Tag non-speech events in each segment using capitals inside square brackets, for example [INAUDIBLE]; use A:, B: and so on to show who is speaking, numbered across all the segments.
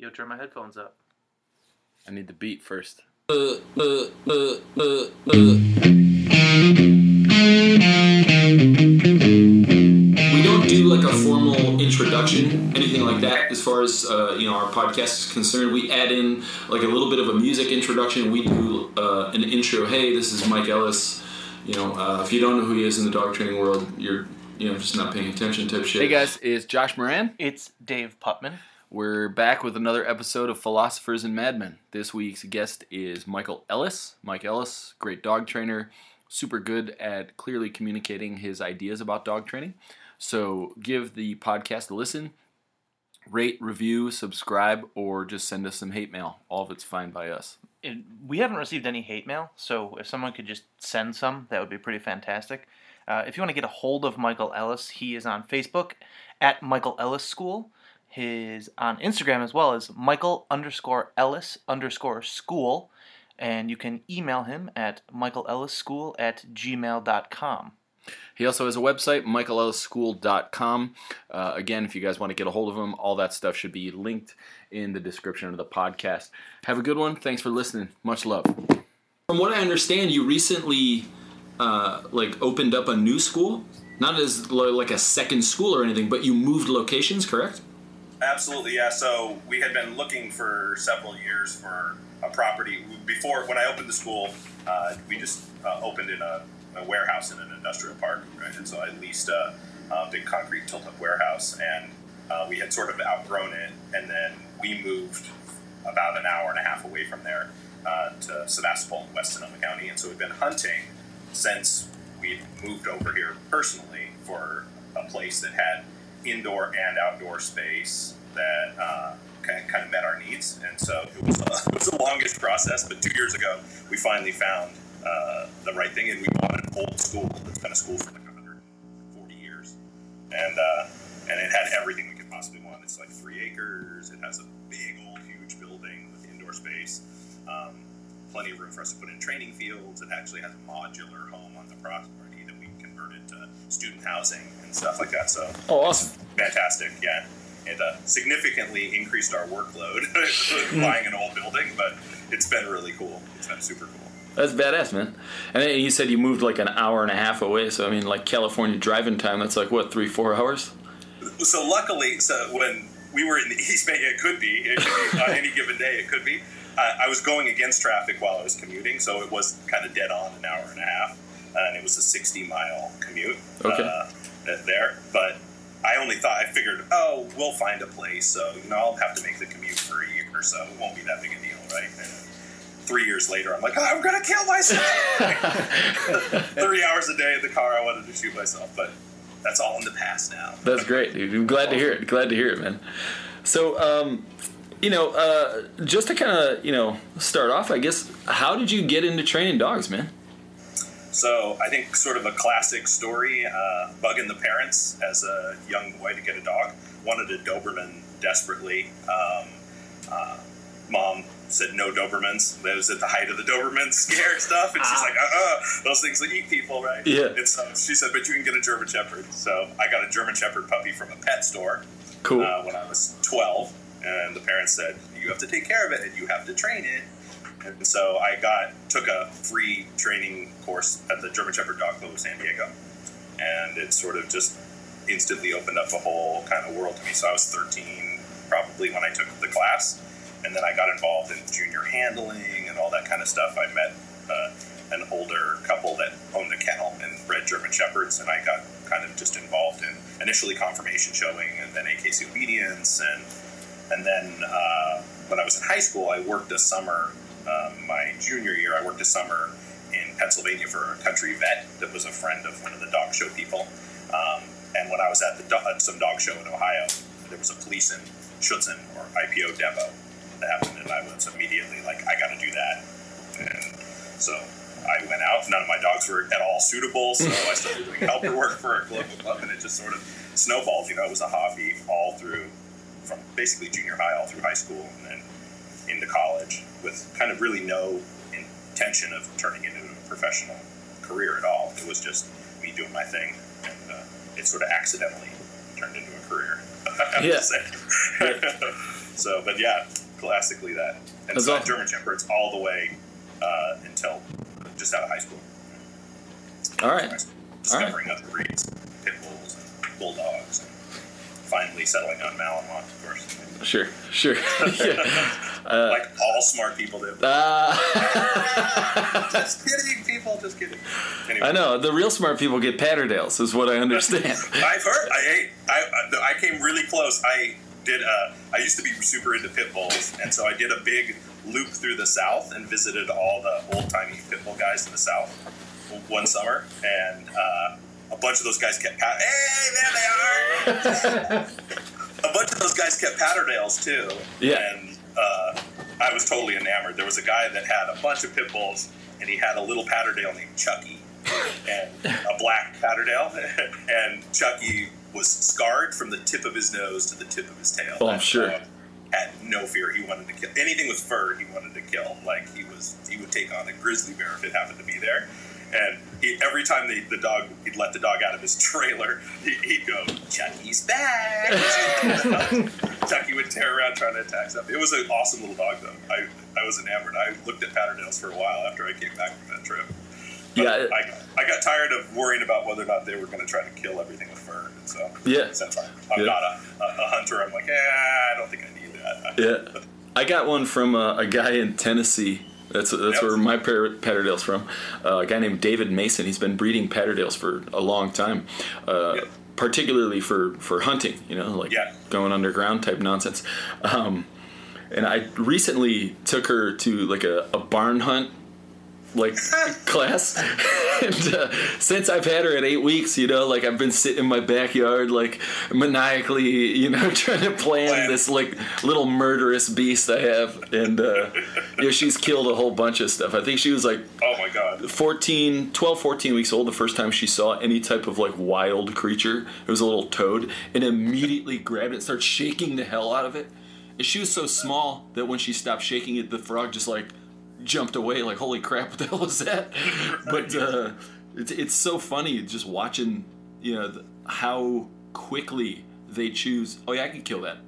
A: Yo, turn my headphones up.
B: I need the beat first.
C: We don't do like a formal introduction, anything like that. As far as uh, you know, our podcast is concerned, we add in like a little bit of a music introduction. We do uh, an intro. Hey, this is Mike Ellis. You know, uh, if you don't know who he is in the dog training world, you're you know just not paying attention type shit.
B: Hey guys, it's Josh Moran.
A: It's Dave Putman.
B: We're back with another episode of Philosophers and Madmen. This week's guest is Michael Ellis. Mike Ellis, great dog trainer, super good at clearly communicating his ideas about dog training. So give the podcast a listen, rate, review, subscribe, or just send us some hate mail. All of it's fine by us.
A: It, we haven't received any hate mail, so if someone could just send some, that would be pretty fantastic. Uh, if you want to get a hold of Michael Ellis, he is on Facebook at Michael Ellis School. His on Instagram as well as Michael underscore Ellis underscore school. And you can email him at michaelellisschool at gmail.com.
B: He also has a website, michaelellisschool.com. Uh, again, if you guys want to get a hold of him, all that stuff should be linked in the description of the podcast. Have a good one. Thanks for listening. Much love.
C: From what I understand, you recently uh, like opened up a new school, not as lo- like a second school or anything, but you moved locations, correct?
D: Absolutely, yeah. So we had been looking for several years for a property. Before, when I opened the school, uh, we just uh, opened in a, a warehouse in an industrial park, right? And so I leased a, a big concrete tilt-up warehouse, and uh, we had sort of outgrown it. And then we moved about an hour and a half away from there uh, to Sebastopol in West Sonoma County. And so we've been hunting since we moved over here personally for a place that had indoor and outdoor space that uh, kind, of, kind of met our needs. And so it was, a, [LAUGHS] it was the longest process, but two years ago we finally found uh, the right thing, and we bought an old school that's been a school for like 140 years, and uh, and it had everything we could possibly want. It's like three acres. It has a big old huge building with indoor space. Um, plenty of room for us to put in training fields. It actually has a modular home on the property converted to student housing and stuff like that. So
C: Oh, awesome.
D: fantastic, yeah. It uh, significantly increased our workload [LAUGHS] buying an old building, but it's been really cool. It's been super cool.
B: That's badass, man. And you said you moved like an hour and a half away. So, I mean, like California driving time, that's like what, three, four hours?
D: So luckily, so when we were in the [LAUGHS] East Bay, it could be, it could be on [LAUGHS] any given day, it could be. Uh, I was going against traffic while I was commuting, so it was kind of dead on an hour and a half, and it was a 60 mile commute
B: Okay.
D: uh, there. But I only thought I figured, oh, we'll find a place, so you know I'll have to make the commute for a year or so. It won't be that big a deal, right? And three years later, I'm like, oh, I'm gonna kill myself. [LAUGHS] Three hours a day in the car, I wanted to shoot myself, but that's all in the past now.
B: That's great, dude. I'm glad to hear it. Glad to hear it, man. So, um, you know, uh, just to kind of, you know, start off, I guess, how did you get into training dogs, man?
D: So I think sort of a classic story, uh, bugging the parents as a young boy to get a dog. Wanted a Doberman desperately. Um, uh, mom said no Dobermans. That was at the height of the Doberman scare [LAUGHS] stuff, and she's like, uh-uh, those things will eat people, right?
B: Yeah.
D: And so she said, but you can get a German Shepherd. So I got a German Shepherd puppy from a pet store
B: Cool.
D: uh, when I was 12, and the parents said, "You have to take care of it, and you have to train it." And so I got took a free training course at the German Shepherd Dog Club of San Diego, and it sort of just instantly opened up a whole kind of world to me. So I was 13 probably when I took the class, and then I got involved in junior handling and all that kind of stuff. I met uh, an older couple that owned a kennel and bred German Shepherds, and I got kind of just involved in initially conformation showing and then AKC obedience and and then uh, when I was in high school, I worked a summer. Um, my junior year, I worked a summer in Pennsylvania for a country vet that was a friend of one of the dog show people. Um, and when I was at the do- some dog show in Ohio, there was a police in Schutzhund or IPO demo that happened, and I was immediately like, I got to do that. And so I went out. None of my dogs were at all suitable, so I started doing [LAUGHS] helper work for a local club, and it just sort of snowballed. You know, it was a hobby all through, from basically junior high all through high school, and then into college, with kind of really no intention of turning into a professional career at all. It was just me doing my thing, and uh, it sort of accidentally turned into a career. I have to
B: Yeah.
D: say. [LAUGHS] So, but yeah, classically that. And
B: That's
D: so
B: awesome.
D: German Shepherds all the way uh, until just out of high school.
B: All right.
D: Discovering other breeds, pit bulls, and bulldogs, and finally settling on Malinois, of course.
B: Sure, sure. [LAUGHS] yeah. Uh,
D: like all smart people do.
B: uh, [LAUGHS]
D: Just [LAUGHS] kidding, people. Just kidding. Anyway,
B: I know the real smart people get Patterdales, is what I understand. [LAUGHS]
D: I've heard. I, I, I came really close. I did. Uh, I used to be super into pit bulls, and so I did a big loop through the South and visited all the old timey pit bull guys in the South one summer, and uh, a bunch of those guys kept. Pat- hey, there they are. a bunch of those guys kept Patterdales too.
B: Yeah.
D: And uh, I was totally enamored. There was a guy that had a bunch of pit bulls, and he had a little Patterdale named Chucky, and a black Patterdale, [LAUGHS] and Chucky was scarred from the tip of his nose to the tip of his tail.
B: Oh, I'm sure.
D: dog Had no fear. He wanted to kill anything with fur. He wanted to kill. Like he was, he would take on a grizzly bear if it happened to be there. And he, every time the, the dog, he'd let the dog out of his [LAUGHS] trailer, he, he'd go, "Chucky's back." [LAUGHS] Chucky would tear around trying to attack stuff. It was an awesome little dog, though. I, I was enamored. I looked at Patterdales for a while after I came back from that trip. But
B: Yeah, it-
D: I, I got tired of worrying about whether or not they were going to try to kill everything with fur. And so,
B: Yeah.
D: since I'm, I'm
B: Yeah.
D: not a, a, a hunter, I'm like, eh, I don't think I need that.
B: Yeah, I got one from uh, a guy in Tennessee. That's that's where my Patter- Patterdale's from. Uh, a guy named David Mason. He's been breeding Patterdales for a long time, uh, particularly for for hunting. You know, like
D: Yeah.
B: going underground type nonsense. Um, and I recently took her to like a, a barn hunt like [LAUGHS] class. And uh, since i've had her at eight weeks you know like i've been sitting in my backyard like maniacally you know [LAUGHS] trying to plan
D: Plan.
B: this like little murderous beast i have. And uh [LAUGHS] you know she's killed a whole bunch of stuff. I think she was like
D: Oh my god.
B: 14 12 14 weeks old the first time she saw any type of like wild creature. It was a little toad. And immediately grabbed it and started shaking the hell out of it. And she was so small that when she stopped shaking it the frog just like jumped away like holy crap [LAUGHS] what the hell was that but [LAUGHS] uh it's, it's so funny just watching you know th- how quickly they choose oh yeah i can kill that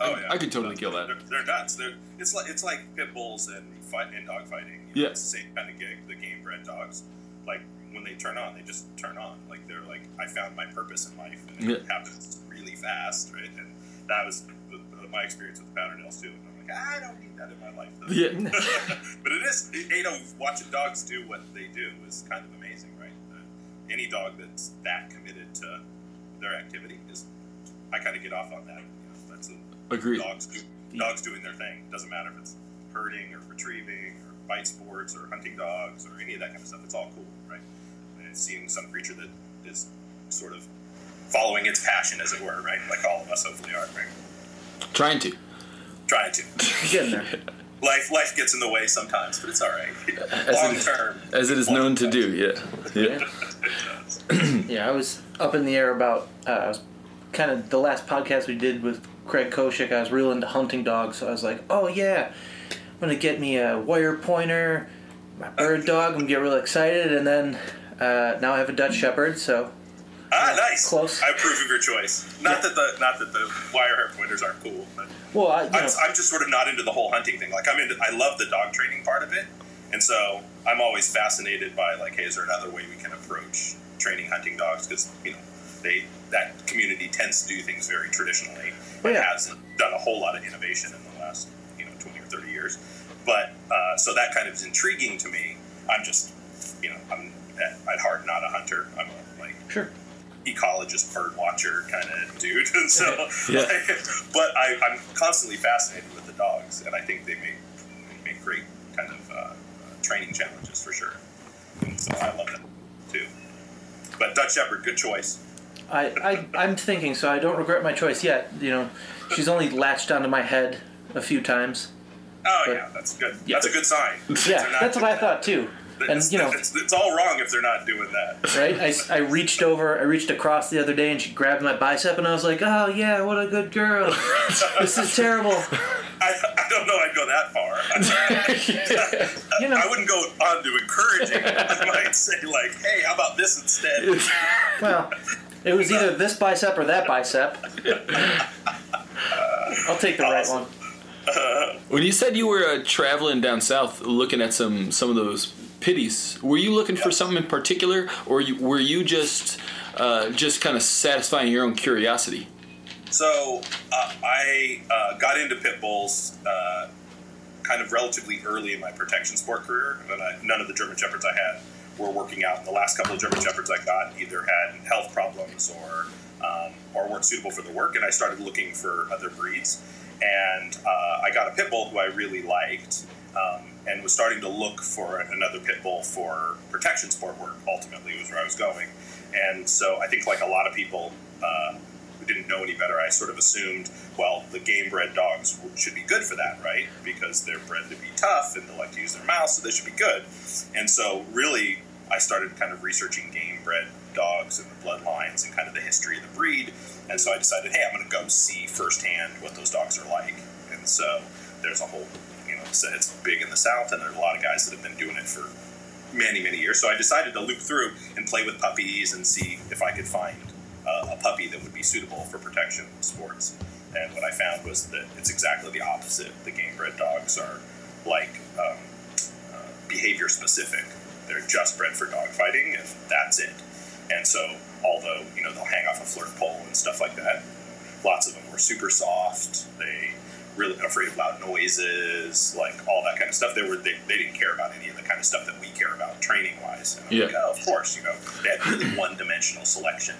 D: Oh yeah.
B: I could totally kill that.
D: They're, they're nuts. They're, it's like it's like pit bulls and fight and dog fighting. You know,
B: Yeah.
D: It's the same kind of gig. The game bred dogs, like when they turn on, they just turn on. Like they're like, I found my purpose in life, and it
B: Yeah.
D: happens really fast, right? And that was the, the, my experience with the Patterdales too. And I'm like, I don't need that in my life. Though.
B: yeah [LAUGHS]
D: but it is, you know, watching dogs do what they do is kind of amazing, right? Uh, any dog that's that committed to their activity is, I kind of get off on that. You know, that's a,
B: agreed
D: dogs do, dogs doing their thing. Doesn't matter if it's herding or retrieving or bite sports or hunting dogs or any of that kind of stuff. It's all cool, right? And seeing some creature that is sort of following its passion, as it were, right? Like all of us hopefully are, right?
B: trying to
D: Trying to.
A: Getting there. [LAUGHS]
D: Life life gets in the way sometimes, but it's all right. [LAUGHS]
B: As
D: Long
B: it-
D: term.
B: as it is known to do yeah yeah [CLEARS THROAT]
A: Yeah, I was up in the air about. Uh, I was kind of the last podcast we did with Craig Koshyk. I was real into hunting dogs, so I was like, "Oh yeah, I'm gonna get me a wire pointer, my bird dog. I'm gonna get real excited." And then uh, now I have a Dutch Shepherd, so
D: Ah, nice.
A: Close.
D: I approve of your choice. Not that the not that the wire hair pointers aren't cool, but
A: well, I, you
D: I'm, I'm just sort of not into the whole hunting thing. Like I'm into, I love the dog training part of it, and so I'm always fascinated by like, hey, is there another way we can approach training hunting dogs? Because you know, they that community tends to do things very traditionally. And
A: yeah.
D: hasn't done a whole lot of innovation in the last you know 20 or 30 years. But uh, so that kind of is intriguing to me. I'm just, you know, I'm at, at heart not a hunter. I'm a, like
A: sure.
D: Ecologist, bird watcher kind of dude. [LAUGHS] And so, [LAUGHS]
B: Yeah.
D: like, but I, I'm constantly fascinated with the dogs, and I think they make they make great kind of uh, uh, training challenges for sure. And so I love them too. But Dutch Shepherd, good choice.
A: I, I I'm thinking, so I don't regret my choice yet. You know, she's only latched onto my head a few times.
D: Oh
A: But-
D: yeah, that's good.
A: Yeah.
D: That's a good sign.
A: Yeah, that's what I thought too.
D: That.
A: And
D: It's,
A: you know,
D: it's, it's all wrong if they're not doing that.
A: right? I, I reached over, I reached across the other day, and she grabbed my bicep, and I was like, "Oh yeah, what a good girl." this is terrible. [LAUGHS]
D: I, I don't know. I'd go that far. [LAUGHS]
A: You know,
D: I wouldn't go on to encouraging. I might say like, "Hey, how about this instead?" [LAUGHS]
A: well, it was either this bicep or that bicep. I'll take the right one.
B: When you said you were uh, traveling down south, looking at some some of those pitties, were you looking for something in particular, or you, were you just uh, just kind of satisfying your own curiosity?
D: So uh, I uh, got into pit bulls uh, kind of relatively early in my protection sport career. And I, none of the German Shepherds I had were working out. The last couple of German Shepherds I got either had health problems or um, or weren't suitable for the work, and I started looking for other breeds. And uh, I got a pit bull who I really liked. Um, and was starting to look for another pit bull for protection sport work. Ultimately, was where I was going, and so I think, like a lot of people, uh, who didn't know any better, I sort of assumed, well, the game bred dogs should be good for that, right? Because they're bred to be tough and they like to use their mouths, so they should be good. And so, really, I started kind of researching game bred dogs and the bloodlines and kind of the history of the breed. And so I decided, hey, I'm going to go see firsthand what those dogs are like. And so there's a whole, so it's big in the South, and there's a lot of guys that have been doing it for many, many years. So I decided to loop through and play with puppies and see if I could find uh, a puppy that would be suitable for protection sports. And what I found was that it's exactly the opposite. The game bred dogs are like um, uh, behavior specific. They're just bred for dog fighting, and that's it. And so, although you know they'll hang off a flirt pole and stuff like that, lots of them were super soft. They really afraid of loud noises, like all that kind of stuff. They were they, they didn't care about any of the kind of stuff that we care about training wise. And I'm like,
B: Yeah.
D: oh, of course, you know, they had really [CLEARS THROAT] one dimensional selection.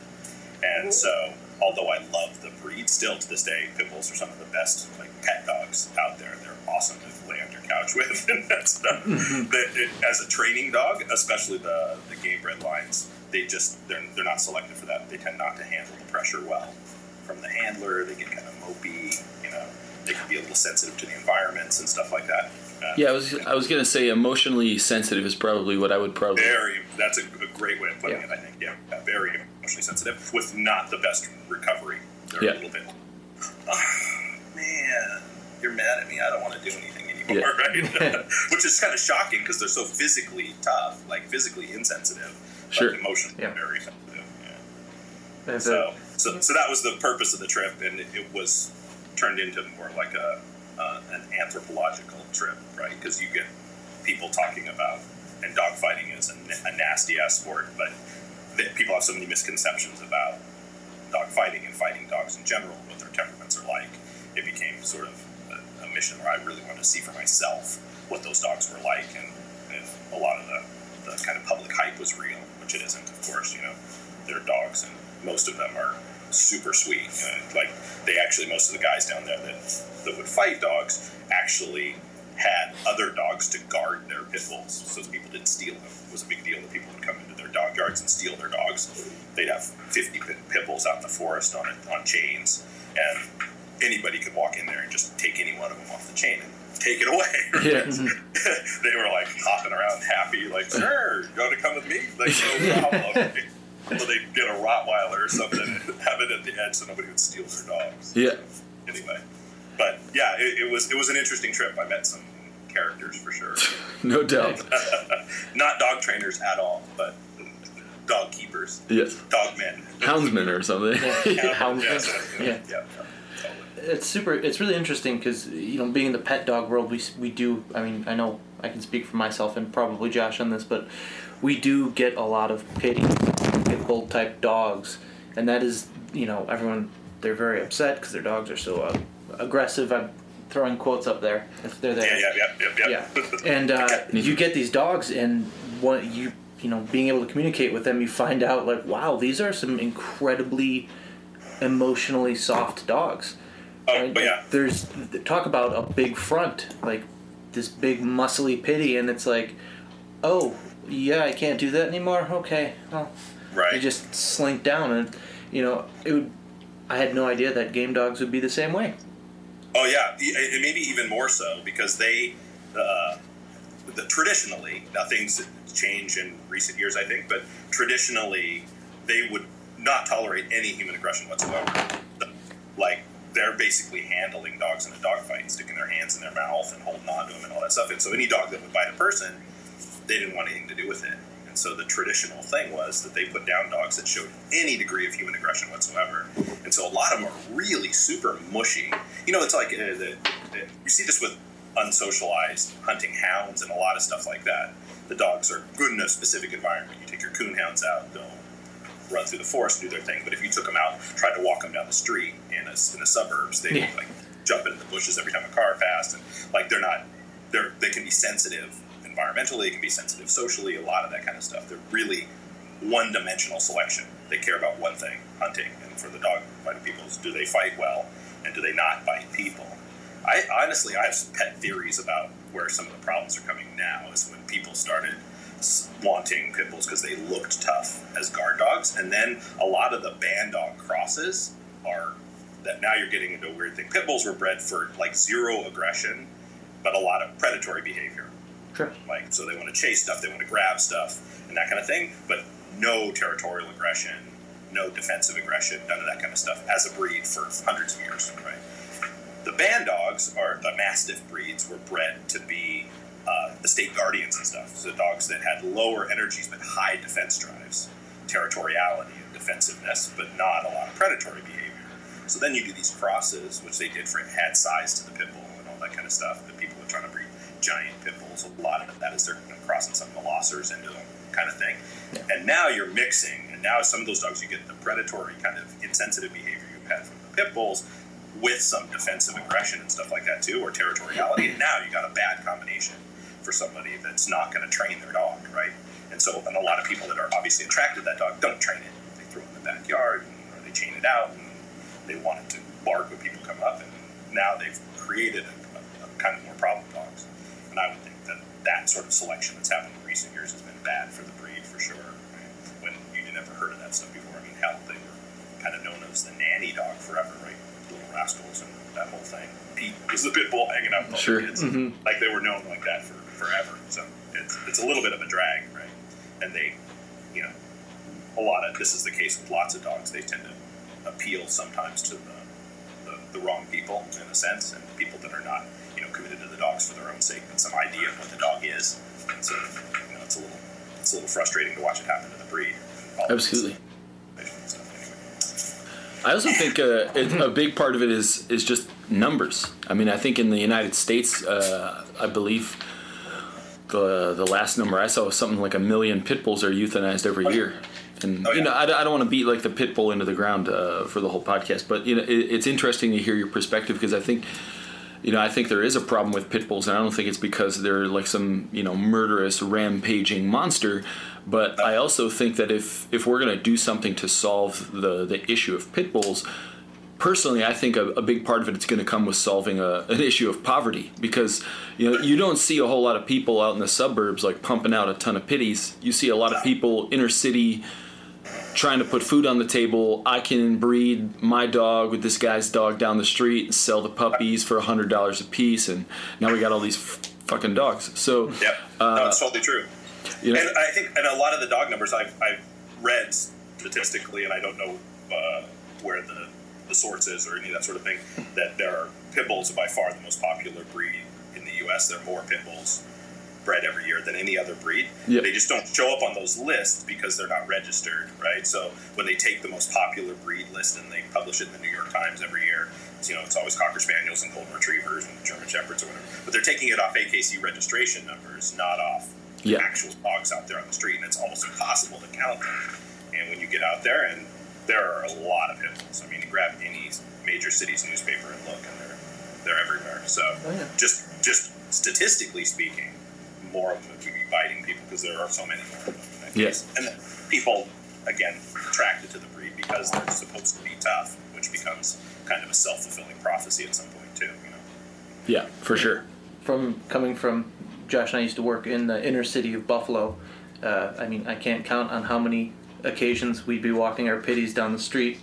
D: And so, although I love the breed, still to this day, pit bulls are some of the best like pet dogs out there. They're awesome to lay on your couch with [LAUGHS] and that stuff. But it, as a training dog, especially the the game bred lines, they just they're they're not selected for that. They tend not to handle the pressure well from the handler. They get kind of mopey. You know, they can be a little sensitive to the environments and stuff like that. Uh,
B: Yeah, I was I was gonna say emotionally sensitive is probably what I would probably.
D: Very. That's a, a great way of putting
B: Yeah.
D: it. I think. Yeah, yeah, very emotionally sensitive with not the best recovery. They're
B: Yeah.
D: a little bit. "Ah, man, you're mad at me. I don't want to do anything anymore,
B: Yeah. [LAUGHS]
D: right? [LAUGHS] Which is kind of shocking because they're so physically tough, like physically insensitive,
B: Sure.
D: but emotionally
A: Yeah.
D: very sensitive. Yeah. So, so, so that was the purpose of the trip, and it, it was turned into more like a uh, an anthropological trip, right? Because you get people talking about, and dogfighting is a, a nasty ass sport, but people have so many misconceptions about dogfighting and fighting dogs in general, what their temperaments are like. It became sort of a, a mission where I really wanted to see for myself what those dogs were like, and if a lot of the, the kind of public hype was real, which it isn't, of course. You know, they're dogs, and most of them are super sweet. Uh, like they actually, most of the guys down there that that would fight dogs actually had other dogs to guard their pit bulls, so people didn't steal them. It was a big deal that people would come into their dog yards and steal their dogs. They'd have 50 pit, pit bulls out in the forest on on chains, and anybody could walk in there and just take any one of them off the chain and take it away. [LAUGHS]
B: Yeah. [LAUGHS]
D: they were like hopping around happy, like, sure, you want to come with me? Like, no [LAUGHS] problem. So they get a Rottweiler or something and [LAUGHS] have it at the edge so nobody would steal their dogs.
B: Yeah.
D: Anyway, but yeah, it, it was it was an interesting trip. I met some characters for sure. [LAUGHS]
B: No doubt. [LAUGHS]
D: Not dog trainers at all, but dog keepers,
B: Yes.
D: dog men.
B: Houndsmen or something.
A: Yeah. Houndsmen.
D: Yes,
A: Yeah.
D: yeah, yeah, totally.
A: it's super it's really interesting because you know being in the pet dog world we, we do i mean i know i can speak for myself and probably josh on this but we do get a lot of pitty bull type dogs. And that is you know everyone they're very upset because their dogs are so uh, aggressive. I'm throwing quotes up there if they're there.
D: Yeah, yeah, yeah, yeah.
A: yeah. [LAUGHS] And uh, you get these dogs and what you you know being able to communicate with them you find out like wow these are some incredibly emotionally soft dogs.
D: Oh,
A: Right?
D: but yeah,
A: There's talk about a big front, like this big muscly pity, and it's like, oh yeah, I can't do that anymore. Okay, well,
D: right.
A: they just slink down, and you know it would. I had no idea that game dogs would be the same way.
D: Oh yeah, and maybe even more so because they, uh, the, traditionally, now things change in recent years, I think, but traditionally they would not tolerate any human aggression whatsoever. Like they're basically handling dogs in a dogfight, sticking their hands in their mouth and holding on to them and all that stuff. And so any dog that would bite a person, they didn't want anything to do with it. And so the traditional thing was that they put down dogs that showed any degree of human aggression whatsoever. And so a lot of them are really super mushy. You know, it's like uh, the, the, you see this with unsocialized hunting hounds and a lot of stuff like that. The dogs are good in a specific environment. You take your coon hounds out, they'll run through the forest and do their thing. But if you took them out, tried to walk them down the street in a, in the suburbs, they
A: Yeah.
D: like jump into the bushes every time a car passed, and like they're not, they're they can be sensitive environmentally, it can be sensitive socially, a lot of that kind of stuff. They're really one-dimensional selection. They care about one thing, hunting, and for the dog fighting people, is do they fight well, and do they not bite people? I honestly, I have some pet theories about where some of the problems are coming now. Is when people started wanting pit bulls because they looked tough as guard dogs, and then a lot of the band dog crosses are that now you're getting into a weird thing. Pit bulls were bred for like zero aggression, but a lot of predatory behavior.
A: Sure.
D: Like so, they want to chase stuff, they want to grab stuff, and that kind of thing, but no territorial aggression, no defensive aggression, none of that kind of stuff as a breed for hundreds of years, right? The band dogs are the mastiff breeds were bred to be uh, the state guardians and stuff. So dogs that had lower energies but high defense drives, territoriality and defensiveness, but not a lot of predatory behavior. So then you do these crosses, which they did for add size to the pit bull and all that kind of stuff. That people were trying to breed giant pit bulls. A lot of that is they're crossing some Veloceras into them, kind of thing. And now you're mixing, and now some of those dogs you get the predatory kind of insensitive behavior you've had from the pit bulls with some defensive aggression and stuff like that too, or territoriality. And now you got a bad combination for somebody that's not going to train their dog, right? And so, and a lot of people that are obviously attracted to that dog don't train it. They throw it in the backyard, and, or they chain it out, and they want it to bark when people come up. And now they've created a, a, a kind of more problem. And I would think that that sort of selection that's happened in recent years has been bad for the breed for sure. When you never heard of that stuff before. I mean, hell, they were kind of known as the nanny dog forever, right? Little rascals and that whole thing. Pete was the pit bull hanging out with
B: Sure.
D: the kids. Mm-hmm. Like they were known like that for forever. So it's, it's a little bit of a drag, right? And they, you know, a lot of this is the case with lots of dogs. They tend to appeal sometimes to the, the, the wrong people in a sense, and people that are not, you know, committed to the dogs for their own sake, but some idea of what the dog is. And so, you know, it's a little, it's a little frustrating to watch it happen to the breed. All of this
B: Absolutely.
D: stuff, anyway.
B: I also think uh, it, a big part of it is is just numbers. I mean, I think in the United States, uh, I believe the the last number I saw was something like a million pit bulls are euthanized every year. And
D: Oh,
B: you know, I, I don't want to beat like the pit bull into the ground uh, for the whole podcast, but you know, it, it's interesting to hear your perspective because I think. You know, I think there is a problem with pit bulls, and I don't think it's because they're like some you know murderous, rampaging monster. But I also think that if if we're going to do something to solve the the issue of pit bulls, personally, I think a, a big part of it is going to come with solving a, an issue of poverty because you know you don't see a whole lot of people out in the suburbs like pumping out a ton of pitties. You see a lot of people inner city trying to put food on the table. I can breed my dog with this guy's dog down the street and sell the puppies for hundred dollars a piece, and now we got all these f- fucking dogs. So
D: Yep. no, it's totally true.
B: you know,
D: And I think, and a lot of the dog numbers I've, I've read statistically, and I don't know uh, where the, the source is or any of that sort of thing, that there are pit bulls are by far the most popular breed in the U.S. There are more pit bulls bred every year than any other breed.
B: Yeah.
D: They just don't show up on those lists because they're not registered, right? So when they take the most popular breed list and they publish it in the New York Times every year, it's, you know, it's always Cocker Spaniels and Golden Retrievers and German Shepherds or whatever. But they're taking it off AKC registration numbers, not off
B: Yeah.
D: actual dogs out there on the street, and it's almost impossible to count them. And when you get out there, and there are a lot of pit bulls. I mean, you grab any major city's newspaper and look, and they're they're everywhere. So
A: Oh, yeah.
D: just just statistically speaking, more of them to be biting people because there are so many more of them.
B: Yes.
D: And then people again attracted to the breed because they're supposed to be tough, which becomes kind of a self fulfilling prophecy at some point too. You know.
B: yeah, for sure.
A: from coming from Josh and I used to work in the inner city of Buffalo. Uh, I mean, I can't count on how many occasions we'd be walking our pitties down the street,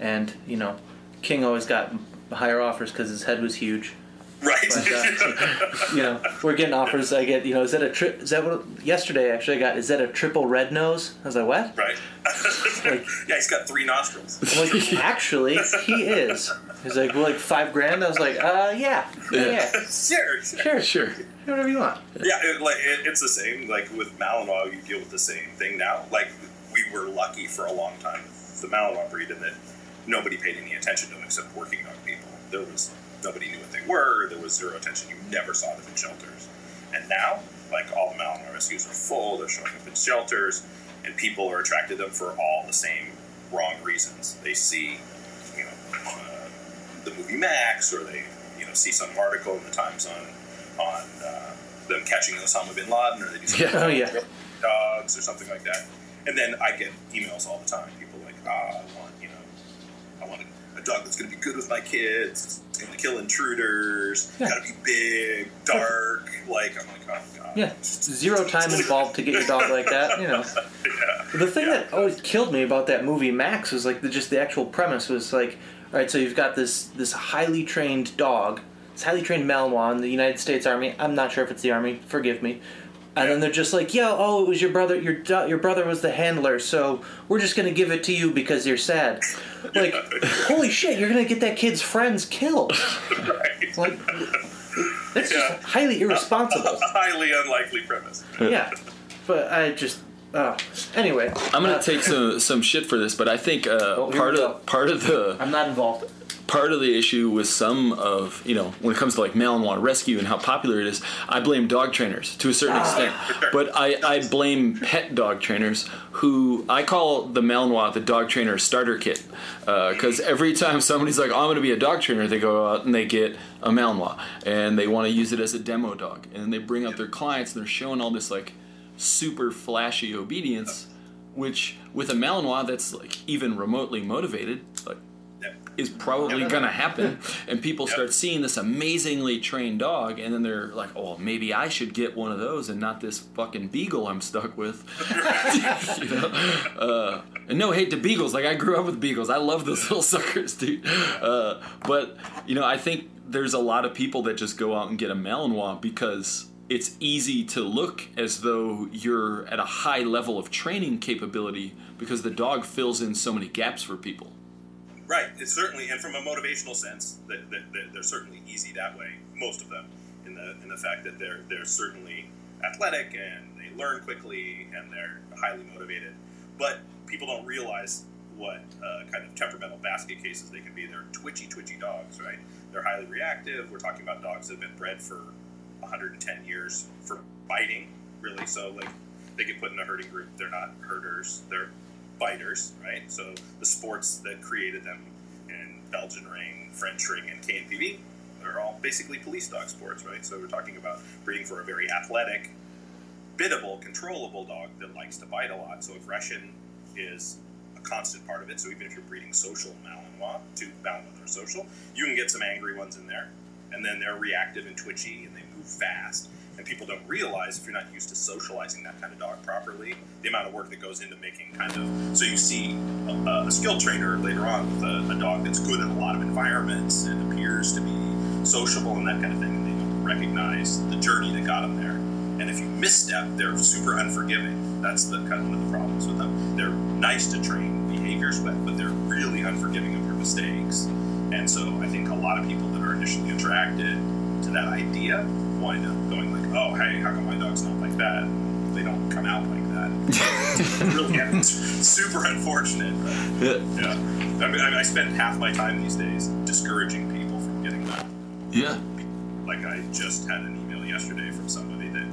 A: and you know, King always got higher offers because his head was huge.
D: Right.
A: But, uh, [LAUGHS] you know, we're getting offers. I get, you know, is that a trip? Is that what? Yesterday, actually, I got. Is that a triple red nose? I was like, what?
D: right. [LAUGHS]
A: Like-
D: yeah, he's got three nostrils.
A: I'm like, actually, he is. He's like, well, like five grand. I was like, uh, yeah, yeah, yeah.
D: sure, sure.
A: sure,
B: Sure.
A: whatever you want.
D: Yeah, it, like it, it's the same. Like with Malinois, you deal with the same thing now. Like we were lucky for a long time with the Malinois breed and that nobody paid any attention to them except working dog people. There was nobody knew what they were. There was zero attention. You never saw them in shelters. And now, like all the Malinois rescues are full. They're showing up in shelters, and people are attracted to them for all the same wrong reasons. They see, you know, uh, the movie Max, or they, you know, see some article in the Times on on uh, them catching Osama bin Laden, or they do [LAUGHS] something
A: Yeah. Oh, yeah.
D: dogs or something like that. And then I get emails all the time. People like, ah, I want, you know, I want a dog that's going to be good with my kids. It's going to kill intruders.
A: Yeah.
D: Got to be big, dark. Like I'm like, oh god.
A: Yeah, zero time involved to get your dog like that. You know, [LAUGHS]
D: Yeah.
A: the thing
D: Yeah.
A: that always killed me about that movie Max was like the, just the actual premise was like, all right, so you've got this this highly trained dog, this highly trained Malinois in the United States Army. I'm not sure if it's the Army. Forgive me. And then they're just like, yo, oh, it was your brother. Your your brother was the handler, so we're just gonna give it to you because you're sad. Like, [LAUGHS] holy shit, you're gonna get that kid's friends killed.
D: Right.
A: Like, that's
D: Yeah.
A: just highly [LAUGHS] irresponsible.
D: A highly unlikely premise.
A: yeah, but I just. Uh, anyway,
B: I'm gonna
A: uh,
B: take some some shit for this, but I think uh, part of part of the
A: I'm not involved.
B: part of the issue with some of you know when it comes to like Malinois rescue and how popular it is, I blame dog trainers to a certain extent, but I, I blame pet dog trainers who I call the Malinois the dog trainer starter kit because every time somebody's like oh, I'm going to be a dog trainer, they go out and they get a Malinois and they want to use it as a demo dog, and then they bring out their clients and they're showing all this like super flashy obedience. Which with a Malinois that's like even remotely motivated, like
D: Yep.
B: is probably
D: Yep.
B: to happen [LAUGHS] and people
D: Yep.
B: start seeing this amazingly trained dog and then they're like oh maybe i should get one of those and not this fucking beagle i'm stuck with [LAUGHS] [LAUGHS] you know uh, and no hate to beagles like i grew up with beagles i love those little suckers dude uh, but you know i think there's a lot of people that just go out and get a malinois because it's easy to look as though you're at a high level of training capability because the dog fills in so many gaps for people
D: Right. It's certainly, and from a motivational sense, that, they're certainly easy that way. Most of them, in the in the fact that they're they're certainly athletic and they learn quickly and they're highly motivated. But people don't realize what uh, kind of temperamental basket cases they can be. They're twitchy, twitchy dogs, right? They're highly reactive. We're talking about dogs that have been bred for 110 years for biting, really. So like they get put in a herding group. They're not herders. They're biters, right? So the sports that created them in Belgian ring, French ring, and KNPV are all basically police dog sports, right? So we're talking about breeding for a very athletic, biddable, controllable dog that likes to bite a lot. So aggression is a constant part of it. So even if you're breeding social Malinois, to that are social, you can get some angry ones in there. And then they're reactive and twitchy and they fast. And people don't realize if you're not used to socializing that kind of dog properly, the amount of work that goes into making kind of. So you see a, a skill trainer later on with a, a dog that's good in a lot of environments and appears to be sociable and that kind of thing. And they don't recognize the journey that got them there. And if you misstep, they're super unforgiving. That's the kind of one of the problems with them. They're nice to train behaviors with, but they're really unforgiving of your mistakes. And so I think a lot of people that are initially attracted to that idea wind up going like, "Oh, hey, how come my dog's not like that?" They don't come out like that. [LAUGHS] really, super unfortunate. But
B: yeah
D: I mean, I, I spend half my time these days discouraging people from getting that.
B: yeah
D: Like I just had an email yesterday from somebody that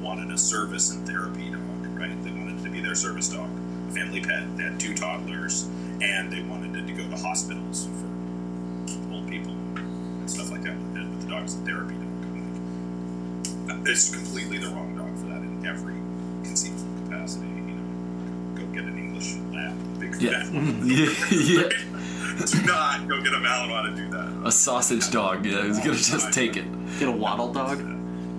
D: wanted a service and therapy dog, right? They wanted it to be their service dog, a family pet. They had two toddlers, and they wanted it to go to hospitals for old people and stuff like that. With the dog's a therapy dog. It's completely the wrong dog for that in every conceivable capacity. You know, go get an English lab, big
B: Yeah.
D: fat. [LAUGHS]
B: yeah, yeah. [LAUGHS]
D: do not go get a Malinois to do that.
B: a sausage dog yeah he's gonna just take it
A: Get a waddle dog.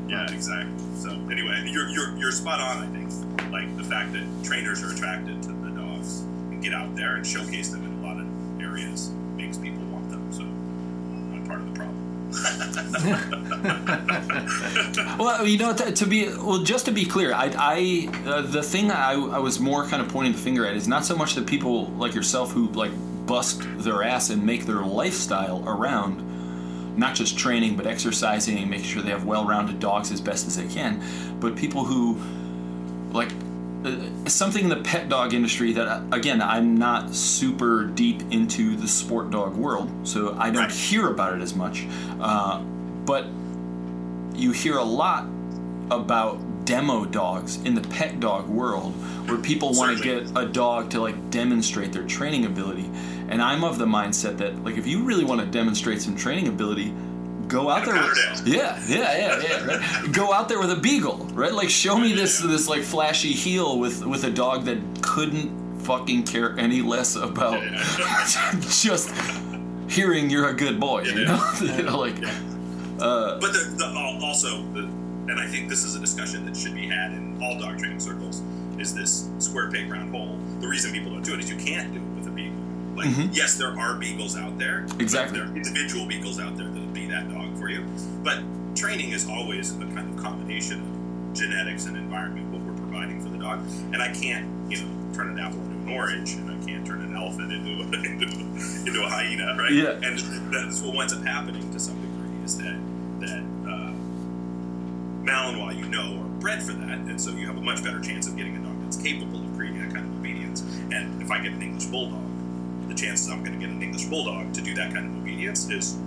D: Yeah, exactly. So anyway, you're, you're you're spot on. I think like the fact that trainers are attracted to the dogs and get out there and showcase them in a lot of areas [LAUGHS]
B: Well, you know, to, to be well, just to be clear, I, I uh, the thing I, I was more kind of pointing the finger at is not so much the people like yourself who like bust their ass and make their lifestyle around not just training but exercising, making sure they have well-rounded dogs as best as they can, but people who like something in the pet dog industry that uh, again I'm not super deep into the sport dog world, so I don't
D: Right.
B: hear about it as much. Uh, but you hear a lot about demo dogs in the pet dog world where people want to get a dog to like demonstrate their training ability and i'm of the mindset that like if you really want to demonstrate some training ability go out there with, [LAUGHS] yeah yeah yeah yeah right? go out there with a beagle right like show me this this like flashy heel with with a dog that couldn't fucking care any less about [LAUGHS] just hearing you're a good boy you know, [LAUGHS] You know, like uh,
D: But the, the, also, the, and I think this is a discussion that should be had in all dog training circles, is this square peg round hole. The reason people don't do it is you can't do it with a beagle. Like,
B: Mhm.
D: yes, there are beagles out there.
B: Exactly.
D: There are individual beagles out there that'll be that dog you. But training is always a kind of combination of genetics and environment, what we're providing for the dog. And I can't, you know, turn an apple into an orange, and I can't turn an elephant into a, [LAUGHS] into, a- into a hyena, right?
B: Yeah.
D: And that's what winds up happening to some degree is that that uh, Malinois, you know, are bred for that, and so you have a much better chance of getting a dog that's capable of creating that kind of obedience. And if I get an English bulldog, the chances I'm going to get an English bulldog to do that kind of obedience is,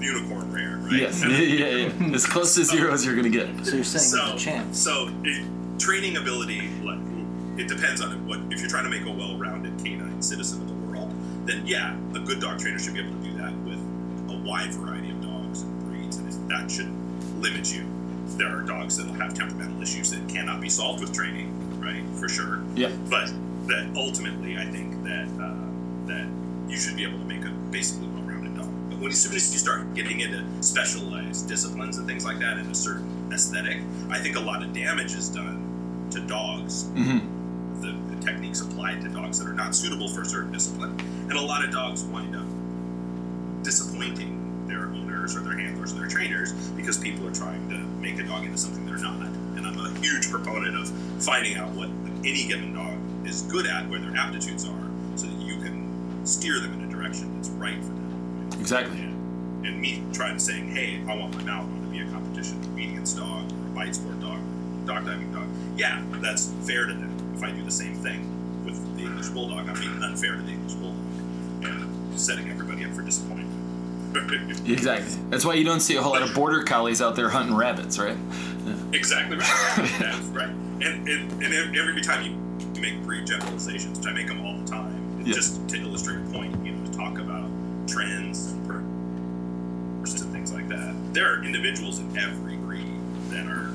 D: unicorn rare, right?
B: yes [LAUGHS] yeah yeah yeah as close to zero as you're gonna get
A: So you're saying
D: So,
A: there's a chance.
D: so it, training ability, like it depends on what. If you're trying to make a well-rounded canine citizen of the world, then yeah, a good dog trainer should be able to do that with a wide variety of dogs and breeds, and that should limit you. There are dogs that will have temperamental issues that cannot be solved with training, right? For sure.
B: yeah
D: But that ultimately, I think that uh, that you should be able to make a basically well-rounded dog. But when as soon as you start getting into specialized disciplines and things like that, and a certain aesthetic, I think a lot of damage is done to dogs.
B: hmm
D: The, the techniques applied to dogs that are not suitable for a certain discipline, and a lot of dogs wind up disappointing their owners or their handlers or their trainers because people are trying to make a dog into something they're not. And I'm a huge proponent of finding out what any given dog is good at, where their aptitudes are, so that you can steer them in a direction that's right for them.
B: Exactly
D: And, and me trying to saying, hey, I want my Malinois to be a competition obedience dog or a bite sport dog, dog diving dog. Yeah, that's fair to them. If I do the same thing with the English bulldog, I'm being unfair to the English bulldog and setting everybody up for disappointment. [LAUGHS]
B: exactly that's why you don't see a whole lot of border collies out there hunting rabbits right [LAUGHS]
D: Exactly right. That's right. And, and, and every time you make breed generalizations, which I make them all the time,
B: Yeah.
D: just to illustrate a point, you know, to talk about trends and things like that. There are individuals in every breed that are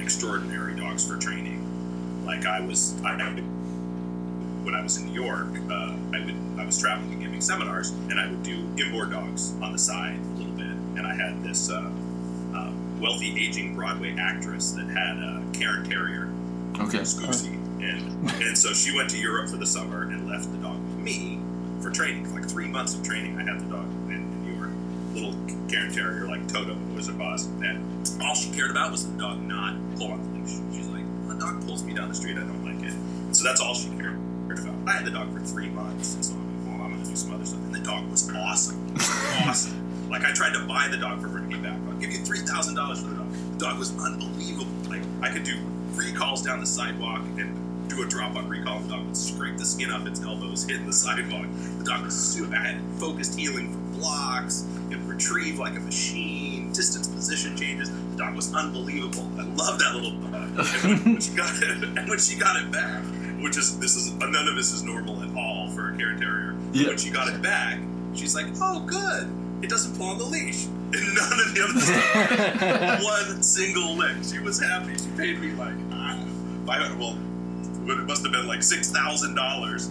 D: extraordinary dogs for training. Like I was, I, I would- when I was in New York, uh, I would I was traveling and giving seminars, and I would do inboard dogs on the side a little bit. And I had this uh, uh, wealthy aging Broadway actress that had a Cairn Terrier,
B: okay
D: Scoopsy, and and so she went to Europe for the summer and left the dog with me for training. For like three months of training, I had the dog in, in New York, little Cairn Terrier like Toto, was Wizard of Oz, and all she cared about was the dog not pull on the leash. She's like, "When the dog pulls me down the street, I don't like it. So that's all she cared about. I had the dog for three months, and so I'm like, well, I'm gonna do some other stuff. And the dog was awesome, [LAUGHS] awesome. Like I tried to buy the dog for bringing back. I'll give you three thousand dollars for the dog. The dog was unbelievable. Like I could do recalls down the sidewalk and do a drop on recall. The dog would scrape the skin off its elbows, hit the sidewalk. The dog was super. I had focused heeling for blocks and retrieve like a machine, distance position changes. The dog was unbelievable. I love that little dog. And [LAUGHS] when she got it, [LAUGHS] and when she got it back, which is this is none of this is normal at all for a Cairn Terrier.
B: Yeah.
D: When she got it back, she's like, "Oh, good. It doesn't pull on the leash." [LAUGHS] And none of the other stuff. One single lick. She was happy. She paid me like ah, five hundred. Well, but it must have been like six thousand dollars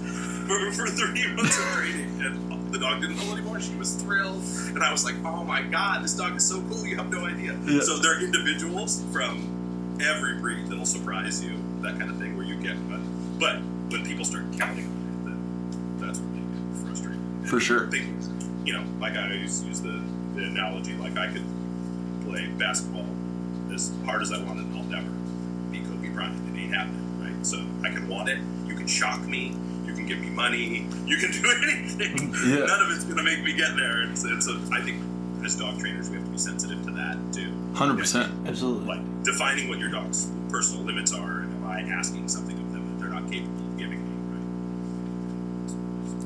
D: for for three months of training. And the dog didn't pull anymore. She was thrilled, and I was like, "Oh my god, this dog is so cool! You have no idea."
B: Yeah.
D: So they're individuals from every breed that'll surprise you. That kind of thing where you get, but but when people start counting on it, then that's get frustrated.
B: For sure.
D: Think, you know, like I always use the, the analogy, like I could play basketball as hard as I wanted, and I'll never be Kobe Bryant. and It ain't happening, right? So I can want it. You can shock me. You can give me money, you can do [LAUGHS] anything.
B: Yeah.
D: None of it's going to make me get there. It's, it's a, I think as dog trainers, we have to be sensitive to that too.
B: Hundred percent.
A: Absolutely.
D: Like defining what your dog's personal limits are, and am I asking something of them that they're not capable of giving me?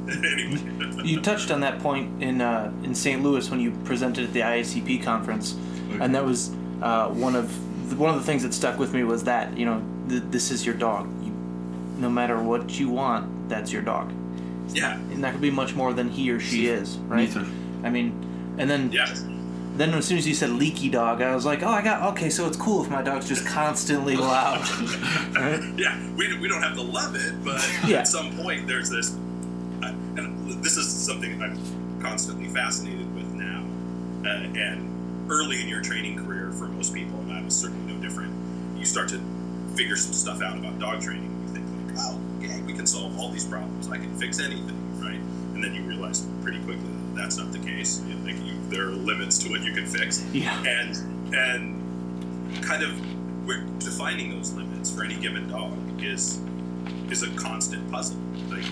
D: Right. [LAUGHS] anyway.
A: You touched on that point in uh, in St. Louis when you presented at the IACP conference, and that was uh, one of the, one of the things that stuck with me was that you know th- this is your dog. You, no matter what you want, that's your dog.
D: Yeah.
A: and that could be much more than he or she is, right?
B: Neither.
A: I mean, and then
D: Yeah.
A: then as soon as you said leaky dog, I was like, oh, I got okay. So it's cool if my dog's just constantly [LAUGHS] loud. right?
D: yeah, we, we don't have to love it, but [LAUGHS]
A: Yeah.
D: at some point there's this, uh, and this is something I'm constantly fascinated with now. Uh, and early in your training career, for most people, and I was certainly no different, you start to figure some stuff out about dog training. You think like, oh, yeah, we can solve all these problems. I can fix anything, right? And then you realize pretty quickly that that's not the case. You know, like you, there are limits to what you can fix
A: Yeah.
D: and and kind of we're defining those limits for any given dog is is a constant puzzle like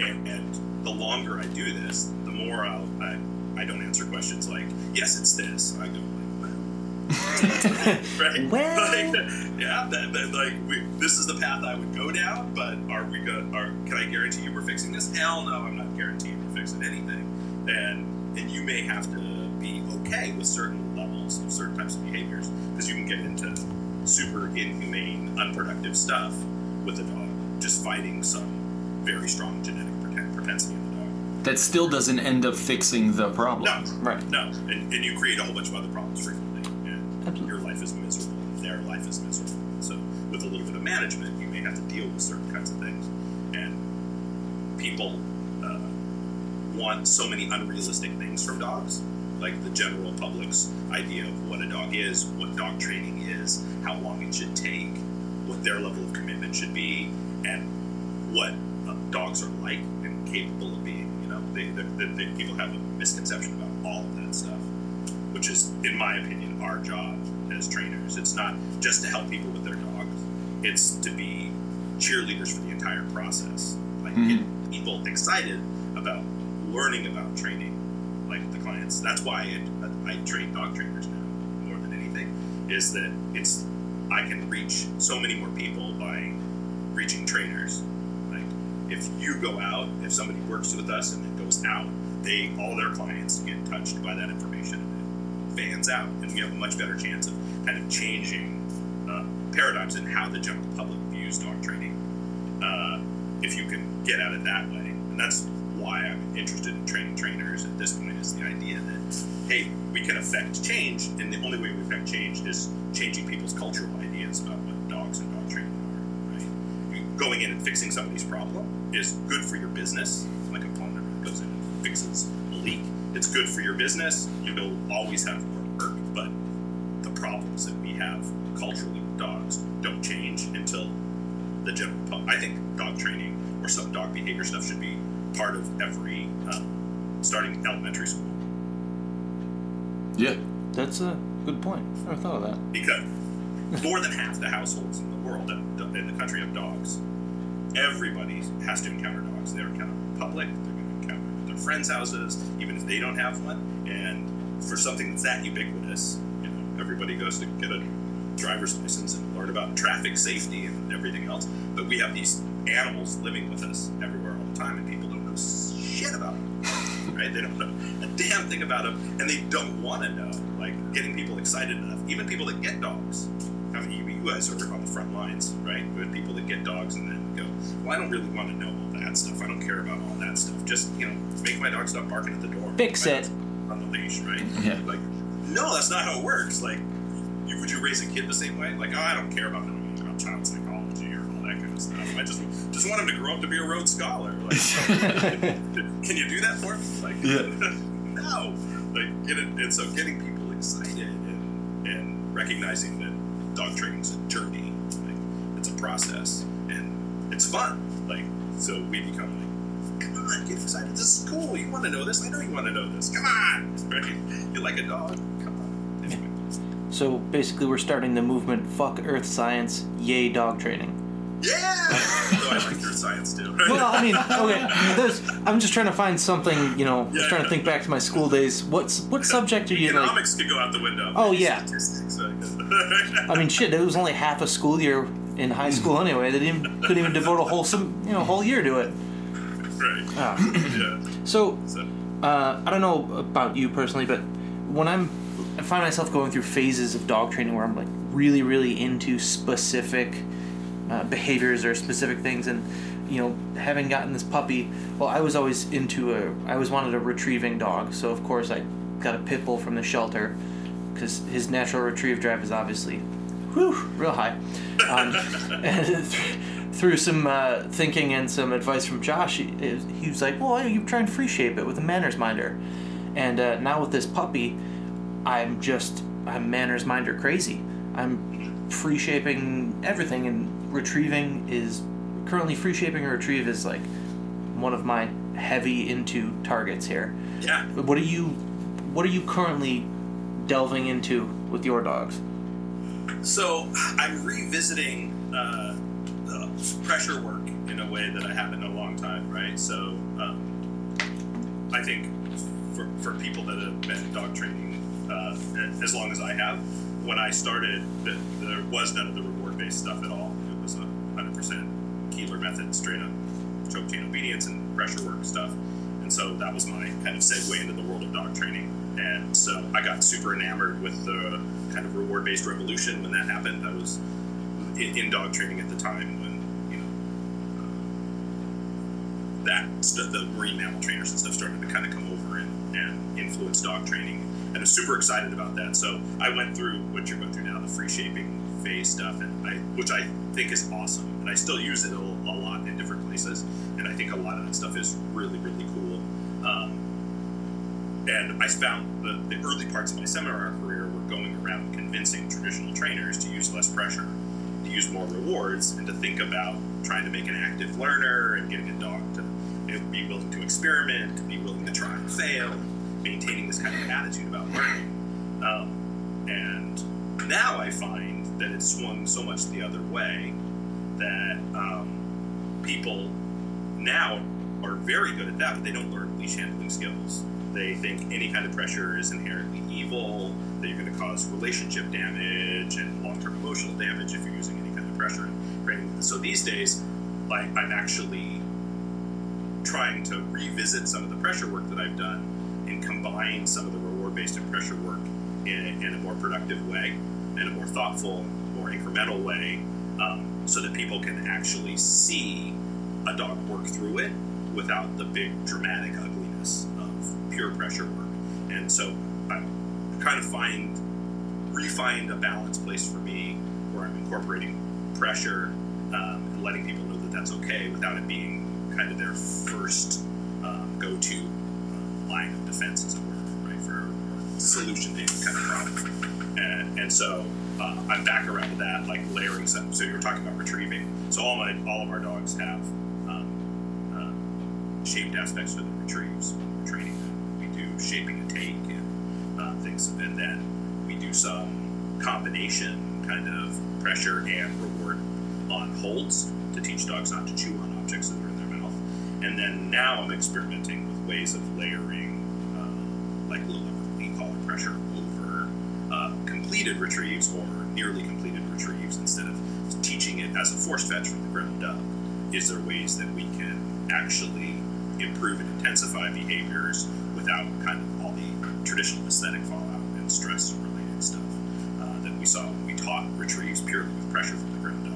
D: and, and the longer i do this the more I'll, i i don't answer questions like yes it's this i go [LAUGHS] right
A: Well.
D: like, yeah that, that, like we, this is the path i would go down but are we going are can i guarantee you we're fixing this hell no i'm not guaranteeing we're fixing anything and and you may have to be okay with certain levels of certain types of behaviors because you can get into super inhumane, unproductive stuff with a dog just fighting some very strong genetic propensity in the dog.
B: That still doesn't end up fixing the problem.
D: No,
A: Right.
D: no, and, and you create a whole bunch of other problems frequently, and
A: Absolutely.
D: your life is miserable, and their life is miserable. So, with a little bit of management, you may have to deal with certain kinds of things, and people uh, want so many unrealistic things from dogs, like the general public's idea of what a dog is, what dog training is, how long it should take, what their level of commitment should be, and what uh, dogs are like and capable of being. They, people have a misconception about all of that stuff, which is, in my opinion, our job as trainers. It's not just to help people with their dogs; it's to be cheerleaders for the entire process, like
B: Mhm.
D: get people excited about learning about training, like the clients. That's why I, I train dog trainers now more than anything. Is that it's I can reach so many more people by reaching trainers. If you go out, if somebody works with us and then goes out, they all their clients get touched by that information and it fans out, and we have a much better chance of kind of changing uh, paradigms in how the general public views dog training. Uh, if you can get at it that way, and that's why I'm interested in training trainers at this point is the idea that hey, we can affect change, and the only way we affect change is changing people's cultural ideas about what dogs and dog training are. Right? Going in and fixing somebody's problem is good for your business, like a plumber that goes in and fixes a leak. It's good for your business. You'll always have more work, but the problems that we have culturally with dogs don't change until the general public. I think dog training or some dog behavior stuff should be part of every um, starting elementary school
B: Yeah.
A: That's a good point. I never thought of that.
D: because more than half the households in the world in the country have dogs. Everybody has to encounter dogs. They're encounter in public. They're going to encounter at their friends' houses, even if they don't have one. And for something that's that ubiquitous, you know, everybody goes to get a driver's license and learn about traffic safety and everything else. But we have these animals living with us everywhere all the time, and people don't know shit about them. Right? They don't know a damn thing about them, and they don't want to know. Like getting people excited enough, even people that get dogs. I mean, you, you guys are on the front lines, right? With people that get dogs and then go, well, I don't really want to know all that stuff. I don't care about all that stuff. Just you know, make my dog stop barking at the door.
A: Fix it.
D: on the leash, right?
B: Yeah.
D: Like, no, that's not how it works. Like, you, would you raise a kid the same way? Like, oh, I don't care about knowing about child psychology or all that kind of stuff. I just just want him to grow up to be a Rhodes Scholar. Like, [LAUGHS] [LAUGHS] can you do that for me? Like,
B: Yeah. [LAUGHS]
D: no. Like, get it. And so, getting people excited and and recognizing that dog training is a journey. Like, it's a process and it's fun. Like, so we become like, come on, get excited. This is cool. You want to know this? I know you want to know this. Come on, [LAUGHS] right? You like a dog? Come on. Anyway.
A: So basically, we're starting the movement "Fuck Earth Science, Yay Dog Training."
D: Yeah. Though [LAUGHS] oh, I like your science too. [LAUGHS]
A: Well, I mean, okay. There's, I'm just trying to find something. You know,
D: Yeah.
A: trying to think back to my school days. What's what subject are you like?
D: Economics could go out the window.
A: Oh, yeah.
D: Statistics.
A: I mean, shit. It was only half a school year in high school anyway. They didn't couldn't even devote a whole some you know whole year to it.
D: right.
A: Ah.
D: Yeah.
A: So
D: So,
A: uh, I don't know about you personally, but when I'm, I find myself going through phases of dog training where I'm like really, really into specific uh, behaviors or specific things, and you know, having gotten this puppy, well, I was always into a, I always wanted a retrieving dog, so of course I got a pit bull from the shelter, because his natural retrieve drive is obviously, whew, real high, um, [LAUGHS] and th- through some uh, thinking and some advice from Josh, he, he was like, "Well, you try and free shape it with a manners minder," and uh, now with this puppy, I'm just I'm manners minder crazy. I'm free shaping everything, and retrieving is currently free shaping or retrieve is like one of my heavy into targets here.
D: yeah.
A: What are you What are you currently delving into with your dogs?
D: So I'm revisiting uh, the pressure work in a way that I haven't in a long time, right? So um, I think for, for people that have been dog training uh, as long as I have, when I started, th- there was none of the reward based stuff at all. It was a 100% Koehler method, straight up choke chain obedience and pressure work stuff. And so that was my kind of segue into the world of dog training. And so I got super enamored with the kind of reward based revolution when that happened. I was in, in dog training at the time when, you know, that st- the marine mammal trainers and stuff started to kind of come over and, and influence dog training. And I was super excited about that. So I went through what you're going through now, the free shaping phase stuff, and I, which I think is awesome. And I still use it a, a lot in different places. And I think a lot of that stuff is really, really cool. Um, and I found the, the early parts of my seminar career were going around convincing traditional trainers to use less pressure, to use more rewards, and to think about trying to make an active learner and getting a dog to you know, be willing to experiment, to be willing to try and fail, maintaining this kind of attitude about learning. Um, and now I find that it's swung so much the other way that um, people now are very good at that, but they don't learn leash handling skills. They think any kind of pressure is inherently evil, that you're going to cause relationship damage and long term emotional damage if you're using any kind of pressure training. So these days, I'm actually trying to revisit some of the pressure work that I've done and combine some of the reward based and pressure work in, in a more productive way, in a more thoughtful, more incremental way, um, so that people can actually see a dog work through it without the big dramatic ugliness pressure work. And so I'm kind of find refined a balanced place for me where I'm incorporating pressure um, and letting people know that that's okay without it being kind of their first um, go-to um, line of defense, as it were, right, for solution to kind of problem. And, and so uh, I'm back around to that, like layering some. So you're talking about retrieving. So all my all of our dogs have um, uh, shaped aspects for the retrieves we're training them. Shaping and take and uh, things, and then we do some combination kind of pressure and reward on holds to teach dogs not to chew on objects that are in their mouth. And then now I'm experimenting with ways of layering, uh, like low level lead collar pressure over uh, completed retrieves or nearly completed retrieves instead of teaching it as a forced fetch from the ground up. Is there ways that we can actually improve and intensify behaviors without kind of all the traditional aesthetic fallout and stress related stuff uh, that we saw when we taught retrieves purely with pressure from the ground up?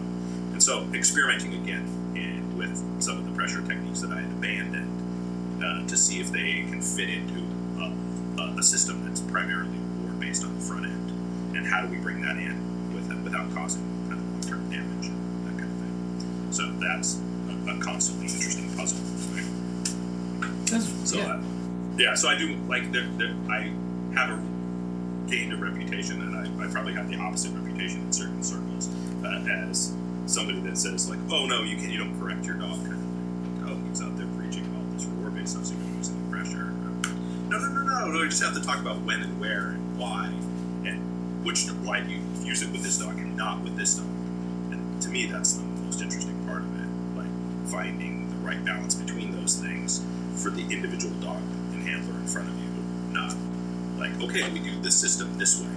D: And so experimenting again in, with some of the pressure techniques that I had abandoned uh, to see if they can fit into a, a, system that's primarily reward based on the front end, and how do we bring that in with without causing kind of long-term damage and that kind of thing. So that's a, a constantly interesting puzzle. Right? So
A: yeah.
D: uh, yeah, so I do like there, there, I have a, gained a reputation, and I, I probably have the opposite reputation in certain circles uh, as somebody that says like, oh no, you can you don't correct your dog kind of thing. Like, oh, he's out there preaching about this reward based stuff, so you don't use any pressure. No, no, no, no, no. You just have to talk about when and where and why, and which why do you use it with this dog and not with this dog. And to me, that's the most interesting part of it. Like finding the right balance between those things for the individual dog and handler in front of you. Not like, okay, we do this system this way.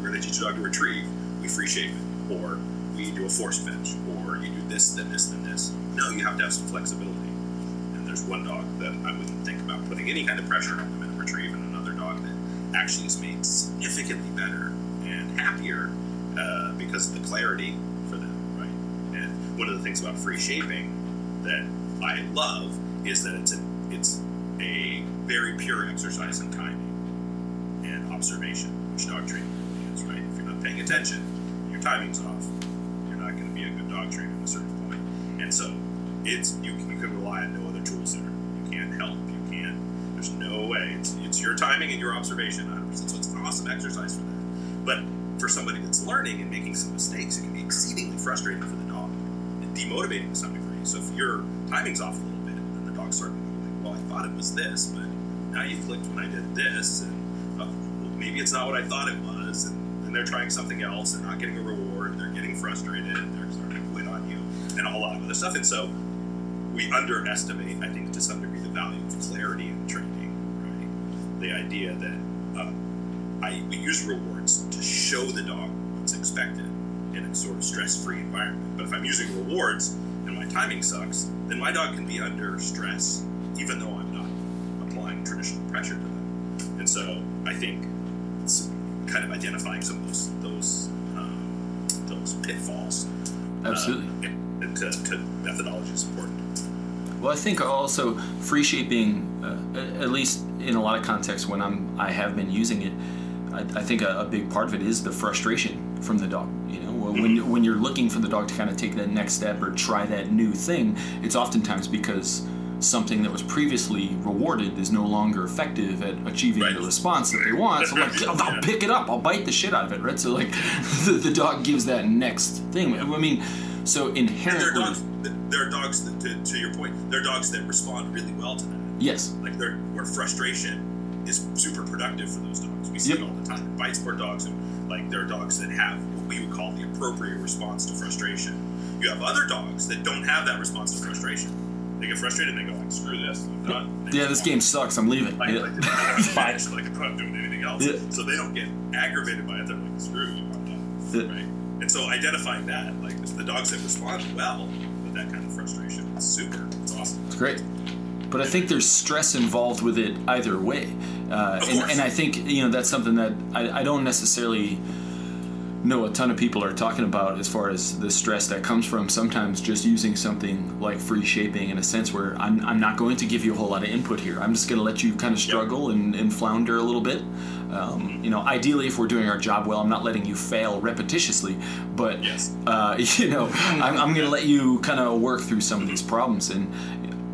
D: We're going to teach a dog to retrieve, we free shape it. Or we do a force fetch. Or you do this, then this, then this. No, you have to have some flexibility. And there's one dog that I wouldn't think about putting any kind of pressure on them in a retrieve, and another dog that actually is made significantly better and happier uh, because of the clarity for them, right? And one of the things about free shaping that I love is that it's a, it's a very pure exercise in timing and observation, which dog training is, right? If you're not paying attention, your timing's off. You're not going to be a good dog trainer at a certain point. And so it's you can, you can rely on no other tools there. You can't help. You can't. There's no way. It's, it's your timing and your observation. 100%. So it's an awesome exercise for that. But for somebody that's learning and making some mistakes, it can be exceedingly frustrating for the dog and demotivating to some degree. So if your timing's off a little bit, and the dog's starting I thought it was this, but now you clicked when I did this, and uh, well, maybe it's not what I thought it was, and then they're trying something else and not getting a reward, and they're getting frustrated, and they're starting to quit on you, and all lot other stuff. And so we underestimate, I think, to some degree, the value of clarity in training, right? The idea that uh, I we use rewards to show the dog what's expected in a sort of stress-free environment. But if I'm using rewards and my timing sucks, then my dog can be under stress, even though I'm not applying traditional pressure to them. And so I think it's kind of identifying some of those those um, those pitfalls. uh,
B: Absolutely.
D: and, and to, to methodology is important.
B: Well, I think also free shaping, uh, at least in a lot of contexts when I'm I have been using it, I, I think a, a big part of it is the frustration from the dog. You know, when when- when you're looking for the dog to kind of take that next step or try that new thing, it's oftentimes because something that was previously rewarded is no longer effective at achieving
D: Right.
B: the response that they want. So like, I'll, I'll pick it up. I'll bite the shit out of it, right? So like, [LAUGHS] the, the dog gives that next thing. I mean, so
D: And there
B: inherently,
D: are dogs. There are dogs that, to, to your point, there are dogs that respond really well to that.
B: yes,
D: Like where frustration is super productive for those dogs. We see
B: Yep.
D: it all the time. Bite sport dogs, and like there are dogs that have what we would call the appropriate response to frustration. You have other dogs that don't have that response to frustration. They get frustrated and they go like, "Screw this, I'm done." They
B: yeah, this game sucks. I'm leaving.
D: Like,
B: Yeah.
D: like, [LAUGHS] like I'm not doing anything else.
B: Yeah.
D: So they don't get aggravated by it. They're like, "Screw you, I'm done."
B: Yeah.
D: Right. And so identifying that, like the dogs that respond well with that kind of frustration, it's super. It's awesome.
B: It's great. But I think there's stress involved with it either way. Uh, and, and I think, you know, that's something that I, I don't necessarily know a ton of people are talking about as far as the stress that comes from sometimes just using something like free shaping in a sense where I'm, I'm not going to give you a whole lot of input here. I'm just going to let you kind of struggle and, and flounder a little bit. Um, you know, ideally, if we're doing our job well, I'm not letting you fail repetitiously, but
D: Yes.
B: uh, [LAUGHS] you know, I'm, I'm going to let you kind of work through some of these problems. And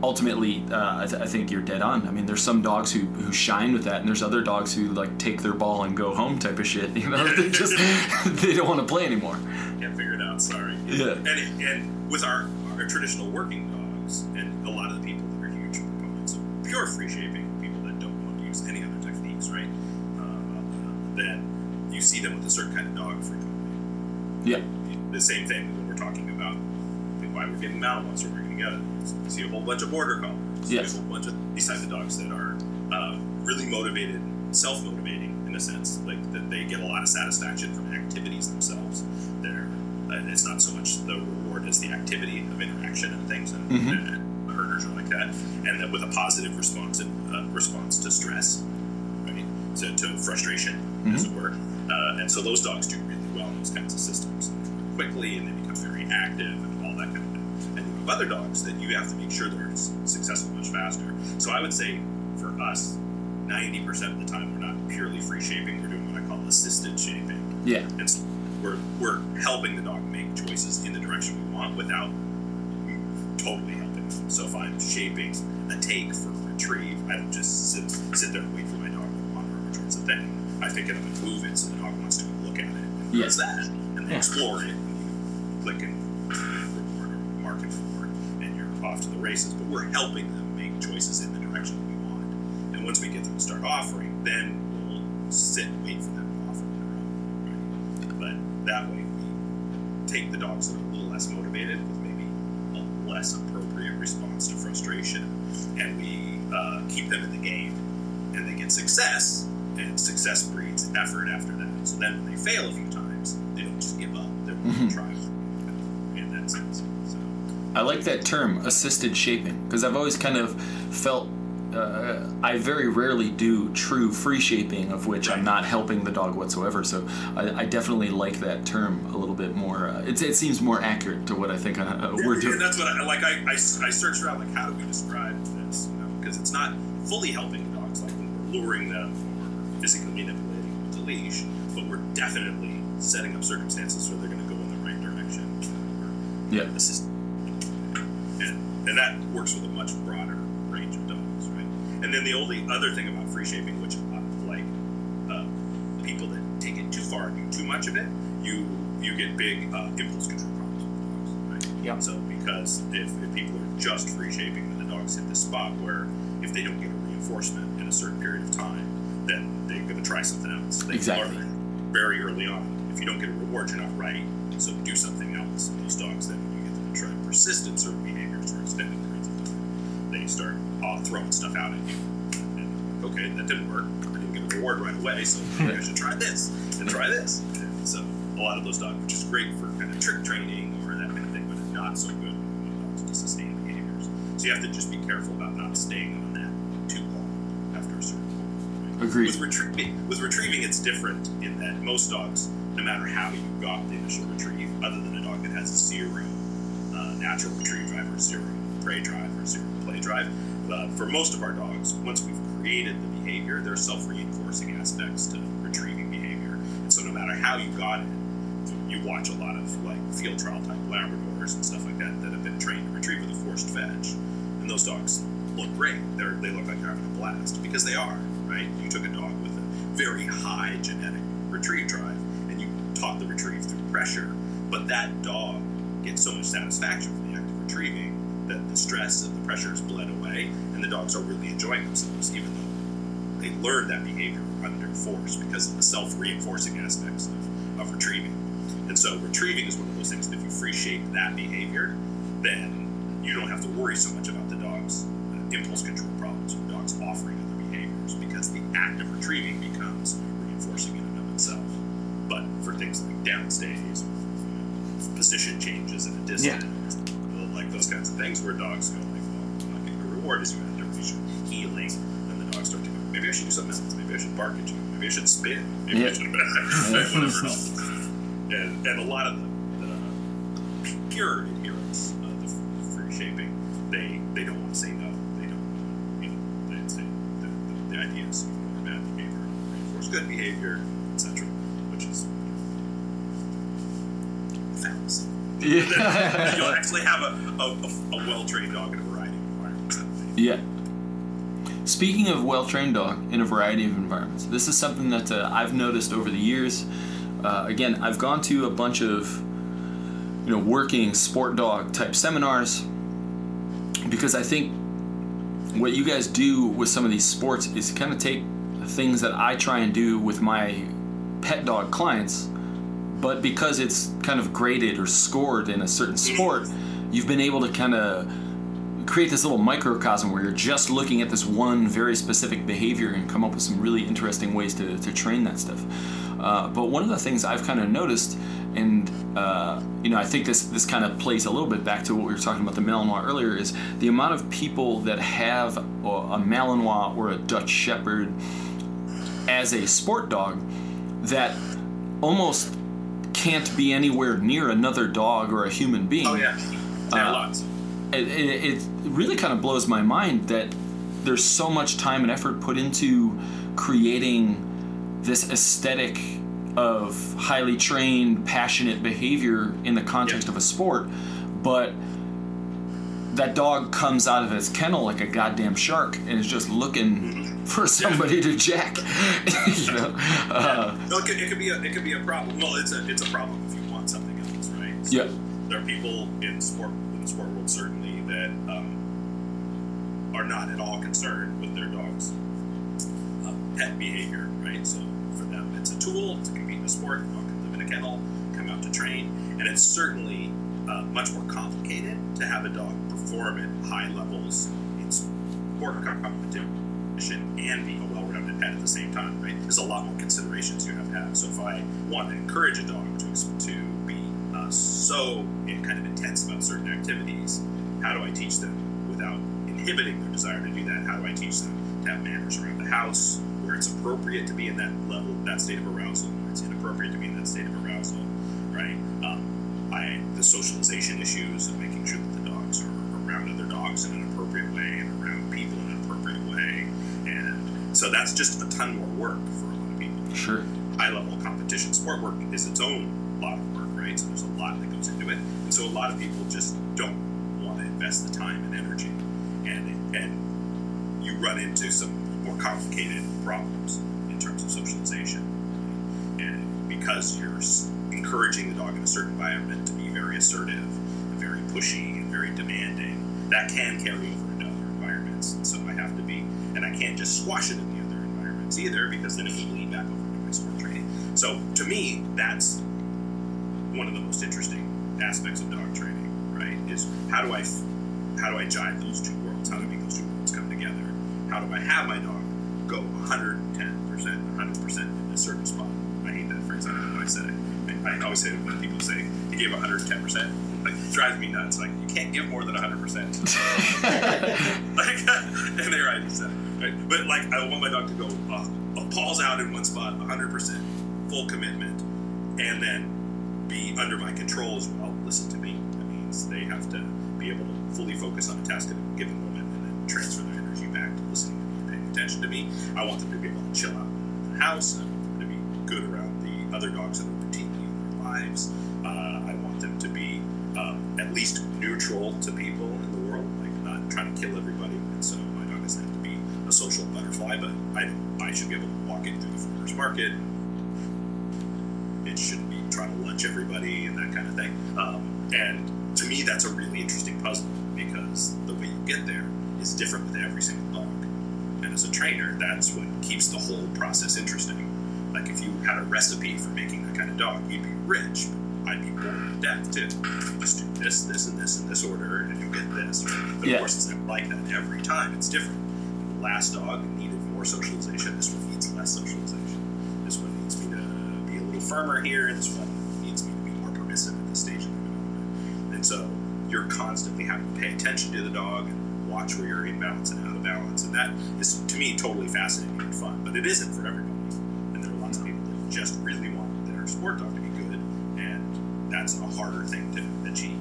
B: ultimately, uh, I, th- I think you're dead on. I mean, there's some dogs who, who shine with that, and there's other dogs who like take their ball and go home type of shit. [LAUGHS] You know, they just [LAUGHS] they don't want to play anymore.
D: Can't figure it out. Sorry.
B: Yeah.
D: And and with our our traditional working dogs, and a lot of the people that are huge proponents of pure free shaping, people that don't want to use any other techniques, right? Uh, then you see them with a certain kind of dog frequently.
B: Yeah,
D: The same thing when we're talking about why we're getting Malinois or we're going to get You see a whole bunch of border collies. You see
B: Yes.
D: A whole bunch of these types of dogs that are uh, really motivated, self-motivating in a sense, like that they get a lot of satisfaction from activities themselves. They're uh, it's not so much the reward as the activity of interaction and things, and,
B: Mhm.
D: and herders are like that, and that with a positive response and uh, response to stress, right? To, to frustration, as it were. Uh, and so those dogs do really well in those kinds of systems quickly, and they become very active thing. And you have other dogs that you have to make sure they're successful much faster. So I would say for us, 90% of the time we're not purely free shaping, we're doing what I call assisted shaping.
B: yeah,
D: It's we're we're helping the dog make choices in the direction we want without totally helping them. So if I'm shaping a take for a retrieve, I don't just sit sit there and wait for my dog to wander over towards the thing. I think it up and move it so the dog wants to look at it and
B: Yeah.
D: does that and
B: Yeah.
D: explore it and you click and races. But we're helping them make choices in the direction that we want. And once we get them to start offering, then we'll sit and wait for them to offer on their own. Right? But that way we take the dogs that are a little less motivated with maybe a less appropriate response to frustration, and we uh, keep them in the game, and they get success, and success breeds effort after that. So then when they fail a few times, they don't just give up; they're willing to
B: I like that term, assisted shaping, because I've always kind of felt uh, I very rarely do true free shaping, of which I'm not helping the dog whatsoever. So I, I definitely like that term a little bit more. Uh, it, it seems more accurate to what I think uh, we're doing.
D: that's what I like. I, I, I searched around like how do we describe this? You know, because it's not fully helping dogs, like when we're luring them or physically manipulating them with the leash, but we're definitely setting up circumstances where they're going to go in the right direction.
B: Yeah.
D: assist, and and that works with a much broader range of dogs, right? And then the only other thing about free shaping, which like uh, people that take it too far and do too much of it, you you get big uh, impulse control problems with dogs, right?
A: Yeah.
D: So because if, if people are just free shaping, then the dogs hit the spot where if they don't get a reinforcement in a certain period of time, then they're going to try something else. They
B: Exactly.
D: learn very early on. If you don't get a reward, you're not right. So do something else. And those dogs then, when you get them to try persistent certain behaviors for extended periods of time, they start uh, throwing stuff out at you. And okay, that didn't work. I didn't get a reward right away, so maybe I should try this and try this. And so a lot of those dogs, which is great for kind of trick training or that kind of thing, but it's not so good when to sustain behaviors. So you have to just be careful about not staying on that too long after a certain point. right?
B: Agreed.
D: With retrieving, with retrieving, it's different in that most dogs, no matter how you got the initial retrieve, other than a dog that has a zero natural retrieve drive or zero prey drive or zero play drive, uh, for most of our dogs, once we've created the behavior, there are self-reinforcing aspects to retrieving behavior. And so, no matter how you got it, you watch a lot of like field trial type Labradors and stuff like that that have been trained to retrieve with a forced fetch, and those dogs look great. They're, they look like they're having a blast because they are, right? You took a dog with a very high genetic retrieve drive and you taught the retrieve through pressure, but that dog gets so much satisfaction from the act of retrieving that the stress and the pressure is bled away, and the dogs are really enjoying themselves, even though they learned that behavior under force because of the self-reinforcing aspects of, of retrieving. And so retrieving is one of those things that if you free shape that behavior, then you don't have to worry so much about the dog's uh, impulse control problems or dogs offering other behaviors because the act of retrieving becomes reinforcing in and of itself. But for things like downstays, position changes in a distance, like those kinds of things where dogs go like, well, I'm not getting a reward as you enter, we should heeling, and the dogs start to go, maybe I should do something else, maybe I should bark at you, maybe I should spin, maybe I should [LAUGHS] whatever else. [LAUGHS] And, and a lot of the, the pure
B: Yeah. [LAUGHS]
D: You'll actually have a, a, a, a well trained dog in a variety of environments.
B: Yeah. Speaking of well trained dog in a variety of environments, this is something that uh, I've noticed over the years. Uh, again, I've gone to a bunch of you know working sport dog type seminars because I think what you guys do with some of these sports is kind of take things that I try and do with my pet dog clients, but because it's kind of graded or scored in a certain sport, you've been able to kind of create this little microcosm where you're just looking at this one very specific behavior and come up with some really interesting ways to, to train that stuff. Uh, but one of the things I've kind of noticed, and uh, you know, I think this this kind of plays a little bit back to what we were talking about the Malinois earlier, is the amount of people that have a, a Malinois or a Dutch Shepherd as a sport dog that almost can't be anywhere near another dog or a human being
D: Oh yeah,
B: Uh,
D: lots.
B: it, it, it really kind of blows my mind that there's so much time and effort put into creating this aesthetic of highly trained, passionate behavior in the context
D: Yeah.
B: of a sport, but that dog comes out of its kennel like a goddamn shark and is just looking for somebody to jack. [LAUGHS] you know, uh,
D: No, it could, it could be a it could be a problem. Well, it's a it's a problem if you want something else, right?
B: Yeah.
D: There are people in sport in the sport world certainly that um, are not at all concerned with their dog's uh, pet behavior, right? So for them, it's a tool to compete in a sport. The dog can live in a kennel, come out to train, and it's certainly uh, much more complicated to have a dog perform at high levels in sport competition and be a well-rounded pet at the same time, right? There's a lot more considerations you have to have. So if I want to encourage a dog to, to be uh, so kind of intense about certain activities, how do I teach them without inhibiting their desire to do that? How do I teach them to have manners around the house where it's appropriate to be in that level, that state of arousal, where it's inappropriate to be in that state of arousal, right? Um, I, the socialization issues of making sure that the dogs are around other dogs in an appropriate so that's just a ton more work for a lot of people.
B: Sure.
D: High level competition sport work is its own lot of work, right? So there's a lot that goes into it. And so a lot of people just don't want to invest the time and energy. And, and you run into some more complicated problems in terms of socialization. And because you're encouraging the dog in a certain environment to be very assertive, very pushy, and very demanding, that can carry over into other environments. And so can't just squash it in the other environments either, because then it will bleed back over into my sport training. So to me, that's one of the most interesting aspects of dog training, right? Is how do I, how do I jive those two worlds? How do I make those two worlds come together? How do I have my dog go 110 percent, 100 percent in a certain spot? I hate that phrase. I don't know why I said it. I, I always say it when people say he gave 110 percent. Like it drives me nuts. Like you can't give more than 100 percent. [LAUGHS] [LAUGHS] Like [LAUGHS] and they're right. He said it. Right? But like I want my dog to go uh, balls out in one spot, 100 percent, full commitment, and then be under my control as well. Listen to me. That means they have to be able to fully focus on a task at a given moment and then transfer their energy back to listening to me and paying attention to me. I want them to be able to chill out in the house. Them to be good around the other dogs that are routinely in their lives. Uh, I want them to be um, at least neutral to people I, I should be able to walk it through the farmer's market. It shouldn't be trying to lunch everybody and that kind of thing. Um, and to me, that's a really interesting puzzle because the way you get there is different with every single dog. And as a trainer, that's what keeps the whole process interesting. Like if you had a recipe for making that kind of dog, you'd be rich. I'd be bored to death too. Just do this, this, and this in this order, and you'll get this. But
B: Yeah.
D: of course, it's not like that every time. It's different. The last dog needed more socialization. This one needs less socialization. This one needs me to be a little firmer here. This one needs me to be more permissive at this stage of the development. And so you're constantly having to pay attention to the dog and watch where you're in balance and out of balance. And that is, to me, totally fascinating and fun. But it isn't for everybody. And there are lots of people that just really want their sport dog to be good. And that's a harder thing to achieve.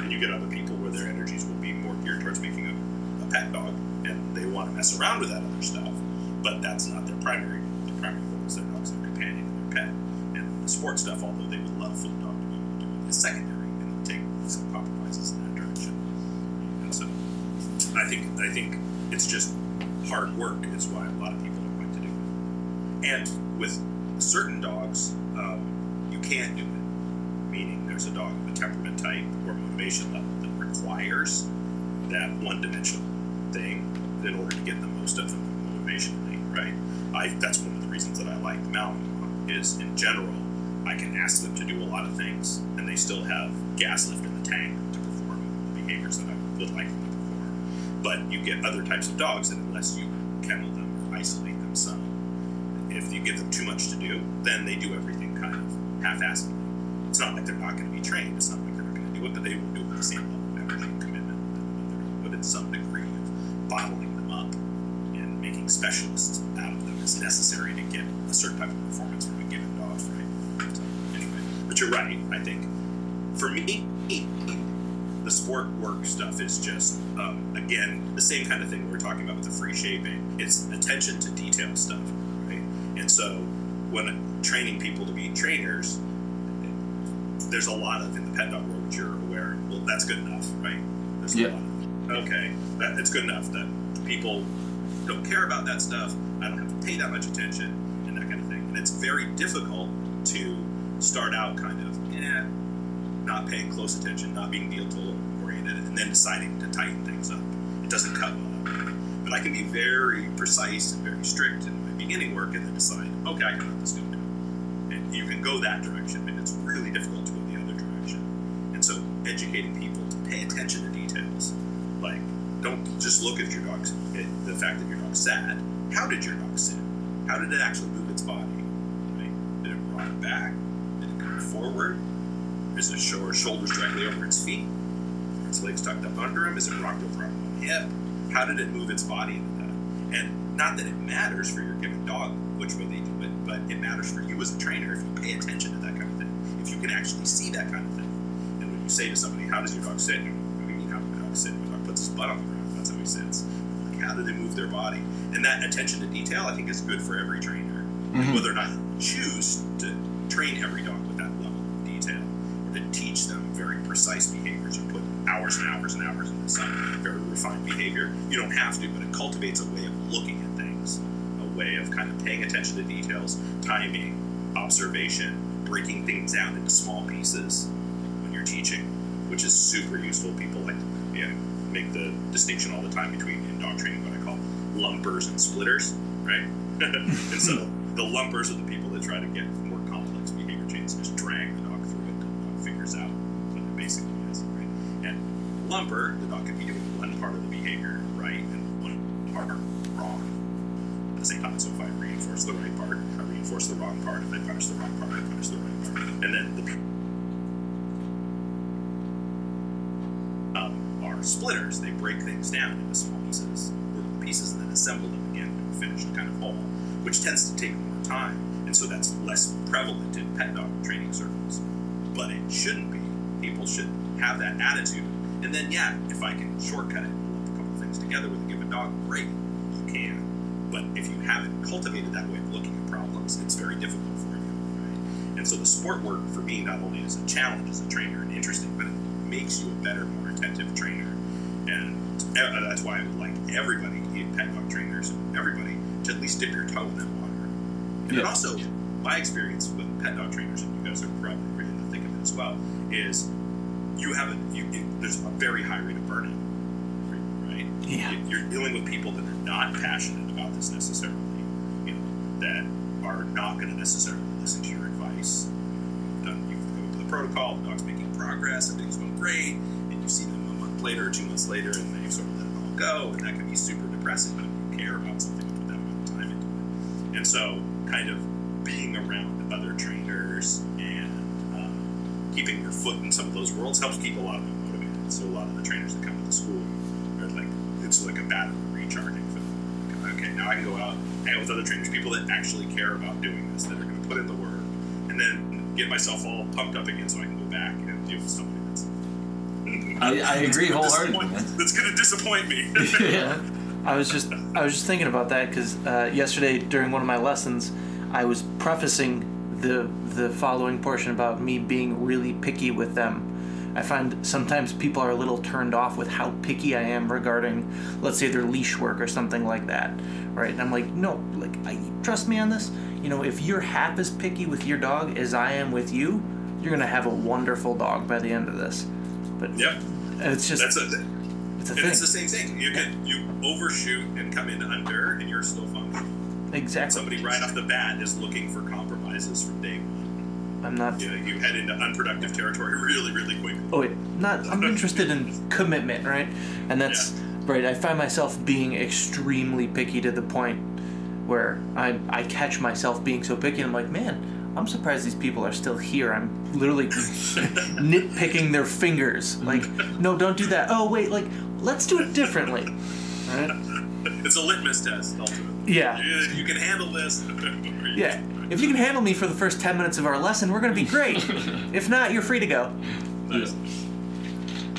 D: And you get other people where their energies will be more geared towards making mess around with that other stuff. But that's not their primary. Their primary is their dog's their companion and their pet. And the sport stuff, although they would love for the dog to be able to do it, is secondary and they'll take some compromises in that direction. And so I think I think it's just hard work is why a lot of people are going to do it. And with certain dogs, um, you can't do it. Meaning there's a dog of a temperament type or motivation level that requires that one-dimensional thing in order to get the most of them motivationally, right? I that's one of the reasons that I like Malinois in general I can ask them to do a lot of things and they still have gas left in the tank to perform the behaviors that I would like them to perform. But you get other types of dogs that unless you kennel them or isolate them some, if you give them too much to do, then they do everything kind of half-assedly. It's not like they're not going to be trained. It's not like they're not going to do it, but they will do it with the same level of energy and commitment but in some degree of bottling them up and making specialists out of them is necessary to get a certain type of performance from a given dog, right? So, anyway, but you're right. I think for me, the sport work stuff is just um, again the same kind of thing we we're talking about with the free shaping. It's attention to detail stuff, right? And so when training people to be trainers, there's a lot of in the pet dog world which you're aware. Well, that's good enough, right? There's
B: Yeah.
D: a lot okay, that it's good enough that people don't care about that stuff. I don't have to pay that much attention and that kind of thing. And it's very difficult to start out kind of not paying close attention, not being detail oriented, and then deciding to tighten things up. It doesn't cut well. But I can be very precise and very strict in my beginning work, and then decide, okay, I can let this go now. And you can go that direction, but it's really difficult to go the other direction. And so educating people just look at your dog's at the fact that your dog's sad. How did your dog sit? How did it actually move its body? Right? Did it rock back? Did it come forward? Is it show shoulders directly over its feet? Its legs tucked up under him? Is it rocked over on one hip? How did it move its body? And not that it matters for your given dog which way they do it, but it matters for you as a trainer if you pay attention to that kind of thing. If you can actually see that kind of thing. And when you say to somebody, "How does your dog sit?" You mean, how does your dog sit? My dog puts his butt on the ground. That's how he sits. Like, how do they move their body? And that attention to detail, I think, is good for every trainer.
B: Mhm.
D: Whether or not you choose to train every dog with that level of detail, or to teach them very precise behaviors, or put hours and hours and hours into some very refined behavior, you don't have to. But it cultivates a way of looking at things, a way of kind of paying attention to details, timing, observation, breaking things down into small pieces when you're teaching, which is super useful. People like you know, make the distinction all the time between in dog training what I call lumpers and splitters, right? [LAUGHS] and so the lumpers are the people that try to get more complex behavior chains, just drag the dog through it until the dog figures out what it basically is, right? And lumper, the dog could be doing one part of the behavior right and one part wrong at the same time. So if I reinforce the right part, I reinforce the wrong part. If I punish the wrong part, I punish the right part. And then the um, are splitters. They break things down into small pieces, the pieces, and then assemble them again to a finished kind of whole, which tends to take more time, and so that's less prevalent in pet dog training circles. But it shouldn't be. People should have that attitude. And then, yeah, if I can shortcut it and lump a couple things together with a given dog, great, you can. But if you haven't cultivated that way of looking at problems, it's very difficult for you. Right? And so the sport work for me not only is a challenge as a trainer and interesting, but it makes you a better, attentive trainer. And uh, that's why I would like everybody, pet dog trainers, everybody, to at least dip your toe in that water. And
B: Yeah.
D: also, my experience with pet dog trainers, and you guys are probably in the thick of it as well, is you have a you, you, there's a very high rate of burnout, right?
A: Yeah.
D: You- You're dealing with people that are not passionate about this necessarily, you know, that are not going to necessarily listen to your advice. You've done, you've go to the protocol, the dog's making progress, everything's going great, you see them a month later or two months later, and they sort of let it all go, and that can be super depressing. But if you care about something, you put that amount of time into it, and so kind of being around other trainers and um, keeping your foot in some of those worlds helps keep a lot of them motivated. So a lot of the trainers that come to the school are like it's like a battery recharging for them. Okay, now I can go out and with other trainers, people that actually care about doing this, that are going to put in the work, and then get myself all pumped up again so I can go back and somebody that's.
B: I- I agree wholeheartedly.
D: That's going to disappoint me. [LAUGHS] [LAUGHS]
B: yeah.
A: I was just I was just thinking about that because uh, yesterday during one of my lessons, I was prefacing the the following portion about me being really picky with them. I find sometimes people are a little turned off with how picky I am regarding, let's say, their leash work or something like that, right? And I'm like, no, like, I, trust me on this. You know, if you're half as picky with your dog as I am with you, you're gonna have a wonderful dog by the end of this. But
D: yep,
A: it's just
D: that's a.
A: it's a
D: And
A: thing.
D: it's the same thing. You can you overshoot and come in under, and you're still functional.
A: exactly.
D: Somebody right off the bat is looking for compromises from day one.
A: I'm not.
D: You, know, you head into unproductive territory really, really quickly.
A: Oh wait, not. I'm [LAUGHS] interested in commitment, right? And that's right. I find myself being extremely picky to the point where I I catch myself being so picky. And I'm like, man, I'm surprised these people are still here. I'm literally [LAUGHS] nitpicking their fingers. Like, no, don't do that. Oh wait, like let's do it differently. Right?
D: It's a litmus test, ultimately.
A: Yeah.
D: You, you can handle this. [LAUGHS]
A: Yeah. If you can handle me for the first ten minutes of our lesson, we're gonna be great. [LAUGHS] if not, you're free to go.
D: Nice.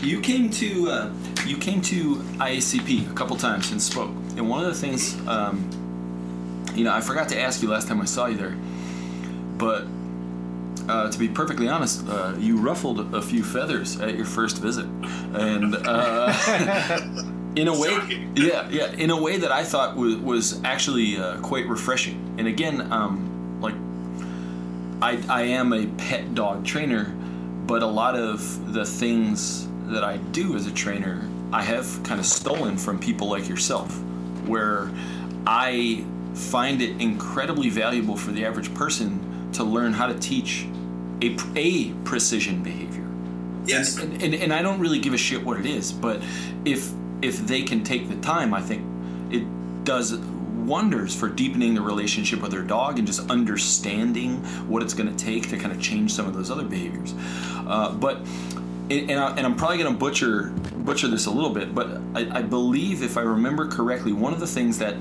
B: You came to uh, you came to IACP a couple times and spoke, and one of the things, um, you know, I forgot to ask you last time I saw you there, but uh, to be perfectly honest, uh, you ruffled a few feathers at your first visit, and uh, [LAUGHS] in a way, yeah, yeah, in a way that I thought was was actually uh, quite refreshing. And again, um, like I, I am a pet dog trainer, but a lot of the things that I do as a trainer, I have kind of stolen from people like yourself, where I find it incredibly valuable for the average person to learn how to teach a, a precision behavior.
D: Yes.
B: And, and, and I don't really give a shit what it is, but if if they can take the time, I think it does wonders for deepening the relationship with their dog and just understanding what it's going to take to kind of change some of those other behaviors. Uh, but and, and, I, and I'm probably going to butcher butcher this a little bit, but I, I believe if I remember correctly, one of the things that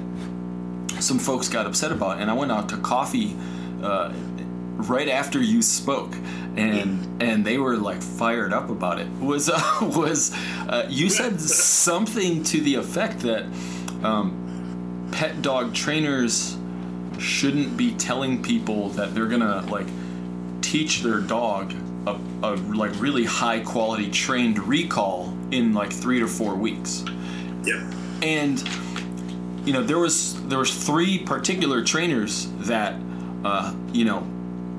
B: some folks got upset about, and I went out to coffee uh, right after you spoke, and and they were like fired up about it. Was [LAUGHS] uh, was uh, you said something to the effect that um, pet dog trainers shouldn't be telling people that they're gonna like teach their dog a, a like really high quality trained recall in like three to four weeks
D: Yeah.
B: and you know there was there was three particular trainers that uh, you know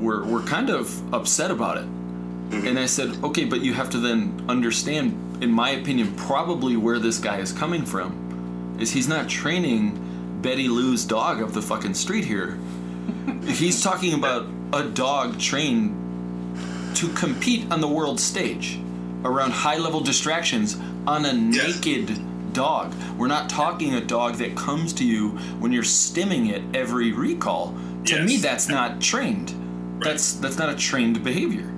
B: were were kind of upset about it mm-hmm. and i said okay but you have to then understand in my opinion probably where this guy is coming from is he's not training betty lou's dog up the fucking street here [LAUGHS] he's talking about a dog trained to compete on the world stage around high level distractions on a
D: Yes.
B: naked dog. We're not talking a dog that comes to you when you're stimming it every recall. To
D: Yes.
B: me that's not trained. That's that's not a trained behavior.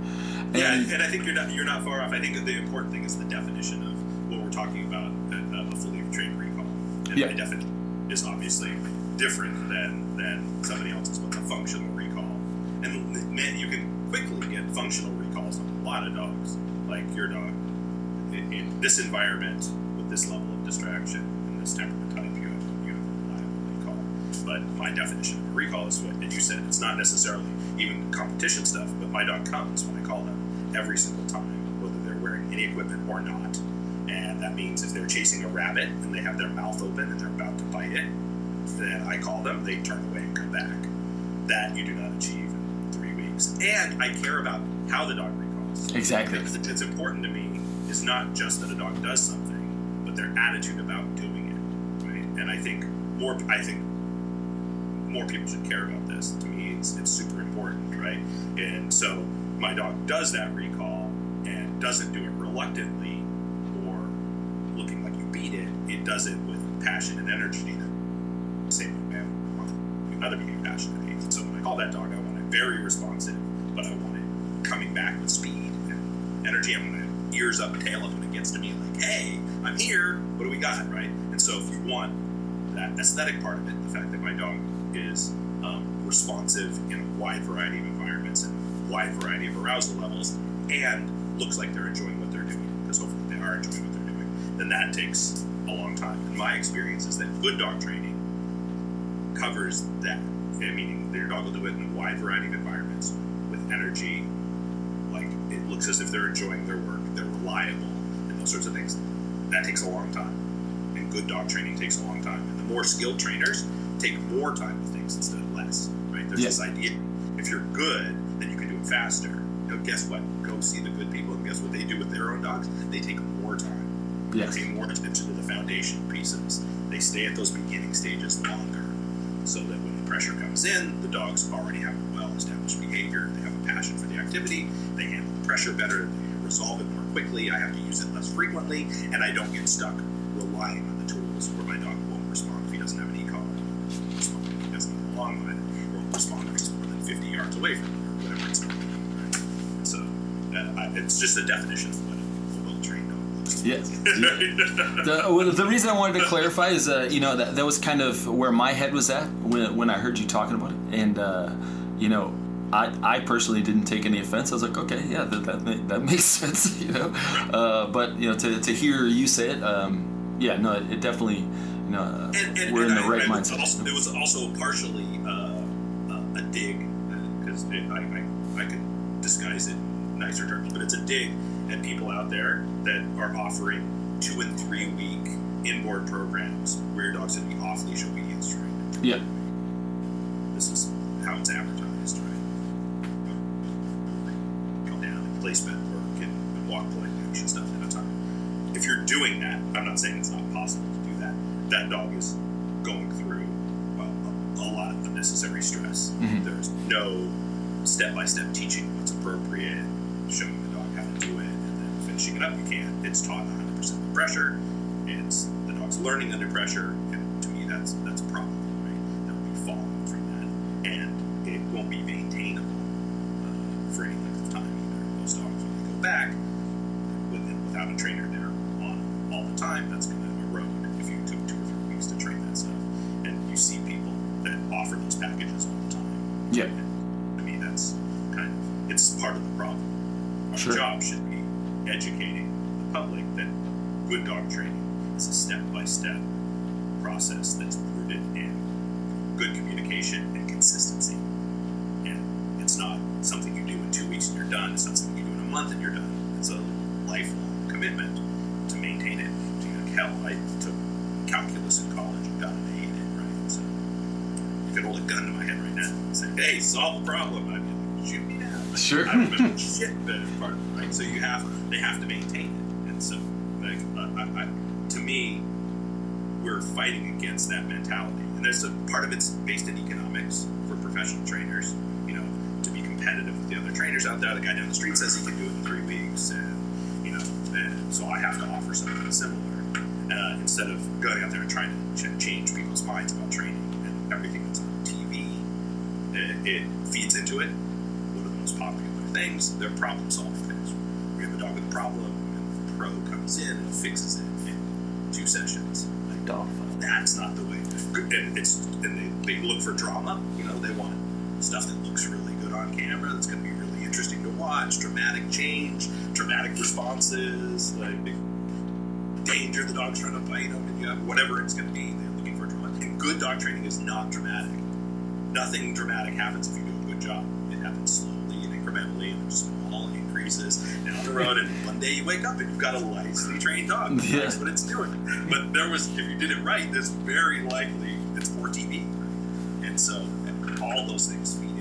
D: Yeah,
B: And-
D: and I think you're not you're not far off. I think the important thing is the definition of what we're talking about uh, a, a fully trained recall. And
B: Yeah.
D: my definition is obviously different than than somebody else's. What's a functional recall? And man, you can quickly get functional recalls on a lot of dogs, like your dog. In, in this environment with this level of distraction and this temperament type, you have you have a reliable recall. But my definition of a recall is what and you said. It's not necessarily even competition stuff, but my dog comes when I call them every single time, whether they're wearing any equipment or not. And that means if they're chasing a rabbit and they have their mouth open and they're about to bite it, then I call them, they turn away and come back. That you do not achieve in three weeks. And I care about how the dog recalls.
B: Exactly.
D: Because it's important to me is not just that a dog does something, but their attitude about doing it. Right? And I think more I think more people should care about this. To me it's it's super important, right? And so my dog does that recall and doesn't do it reluctantly or looking like you beat it. It does it with passion and energy same way man other being passionate and. So when I call that dog, I want it very responsive, but I want it coming back with speed and energy. I want it ears up, tail up when it gets to me, like, hey, I'm here. What do we got, right? And so if you want that aesthetic part of it, the fact that my dog is um, responsive in a wide variety of environments and wide variety of arousal levels, and looks like they're enjoying what they're doing, because hopefully they are enjoying what they're doing, then that takes a long time. And my experience is that good dog training covers that. And meaning your dog will do it in a wide variety of environments with energy. Like it looks as if they're enjoying their work, they're reliable, and those sorts of things. That takes a long time. And good dog training takes a long time. And the more skilled trainers take more time with things instead of less. Right? There's
B: Yeah.
D: this idea if you're good, then you can do it faster. You know, guess what? Go see the good people and guess what they do with their own dogs? They take more time
B: Yes.
D: They pay more attention to the foundation pieces. They stay at those beginning stages longer, so that when the pressure comes in, the dogs already have a well-established behavior. They have a passion for the activity. They handle the pressure better. They resolve it more quickly. I have to use it less frequently, and I don't get stuck relying on the tools where my dog won't respond if he doesn't have an e-collar. Won't respond if he doesn't have a long line. Or won't respond if he's more than 50 yards away from me, or whatever it's going to be. So uh, I- it's just a definition of what a well-trained dog looks like.
B: Yeah. [LAUGHS] The, well, the reason I wanted to clarify is, uh, you know, that, that was kind of where my head was at when, when I heard you talking about it. And, uh, you know, I, I personally didn't take any offense. I was like, okay, yeah, that, that, that [LAUGHS] makes sense, you know. Uh, but, you know, to, to hear you say it, um, yeah, no, it, it definitely, you know, uh,
D: and, and,
B: we're
D: and
B: in the
D: I,
B: right
D: I was
B: mindset.
D: Also, it was also partially uh, uh, a dig because I, I, I could disguise it in nicer terms, but it's a dig at people out there that are offering two and three week inboard programs where your dog's going to be off leash obedience trained.
B: Yeah.
D: This is how it's advertised, right? Come down and placement work and, and walk play action stuff at a time. If you're doing that, I'm not saying it's not possible that. Dog is going through a, a lot of unnecessary stress.
B: Mhm.
D: There's no step by step teaching what's appropriate, showing the dog how to do it, and then finishing it up. You can't. It's taught 100 percent under pressure. It's the dog's learning under pressure, and to me, that's that's a problem. "Hey, solve the problem." Be like, "Shoot me now."
B: Sure.
D: I remember shit is part right? So you have they have to maintain it, and so like I, I, I, to me, we're fighting against that mentality, and there's a part of it's based in economics for professional trainers. You know, to be competitive with the other trainers out there. The guy down the street says he can do it in three weeks, and you know, and so I have to offer something similar uh, instead of going out there and trying to ch- change people's minds about training and everything that's on TV. It, feeds into it. One of the most popular things, they're problem solving things. We have a dog with a problem, and the pro comes in and fixes it in two sessions. Like,
A: Dog
D: that's not the way. And it's and they, they look for drama. You know, they want stuff that looks really good on camera. That's going to be really interesting to watch. Dramatic change, dramatic responses, like danger. The dog's trying to bite them, and you have whatever it's going to be. They're looking for drama. And good dog training is not dramatic. Nothing dramatic happens if you do a good job. It happens slowly and incrementally, and just small increases down the road. And one day you wake up and you've got a nicely trained dog.
B: Yeah.
D: That's what it's doing. But there was, if you did it right, there's very likely it's more TV. And so all those things feed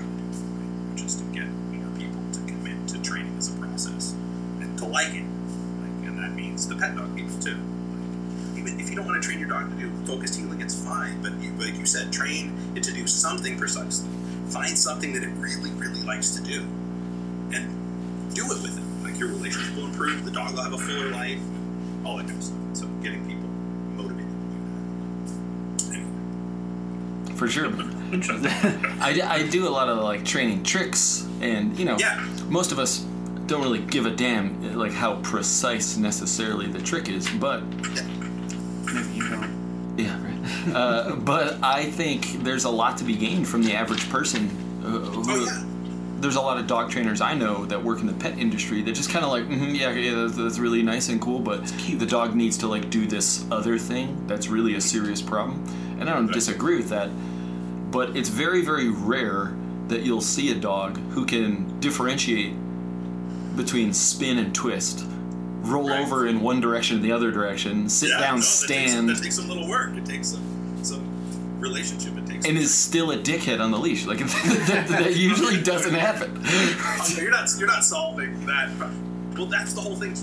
D: I'm to right? which is to get more people to commit to training as a process and to like it. Like, and that means the pet dog people too. Like, even if you don't want to train your dog to do focused heeling, it's fine. But you, like you said, train it to do something precisely. Find something that it really, really likes to do, and do it with it. Like your relationship will improve, the dog will have a fuller life, all that kind of stuff. So getting people motivated to do that. Anyway.
B: For sure.
A: Interesting. [LAUGHS]
B: I, I do a lot of like training tricks, and you know,
D: Yeah.
B: most of us don't really give a damn like how precise necessarily the trick is, but
A: Maybe
B: yeah, right. [LAUGHS] uh, but I think there's a lot to be gained from the average person. Uh, who,
D: Oh yeah.
B: There's a lot of dog trainers I know that work in the pet industry that just kind of like, mm yeah, yeah, that's, that's really nice and cool, but the dog needs to like do this other thing that's really a serious problem, and I don't
D: Right.
B: disagree with that. But it's very, very rare that you'll see a dog who can differentiate between spin and twist, roll
D: Right.
B: over in one direction and the other direction, sit
D: Yeah,
B: down,
D: no, that takes-
B: stand,
D: That takes, a little work. It takes some some relationship. It takes.
B: and is still a dickhead on the leash. Like [LAUGHS] that, that usually doesn't happen. [LAUGHS]
D: Oh, you're not you're not solving that. Well, that's the whole thing.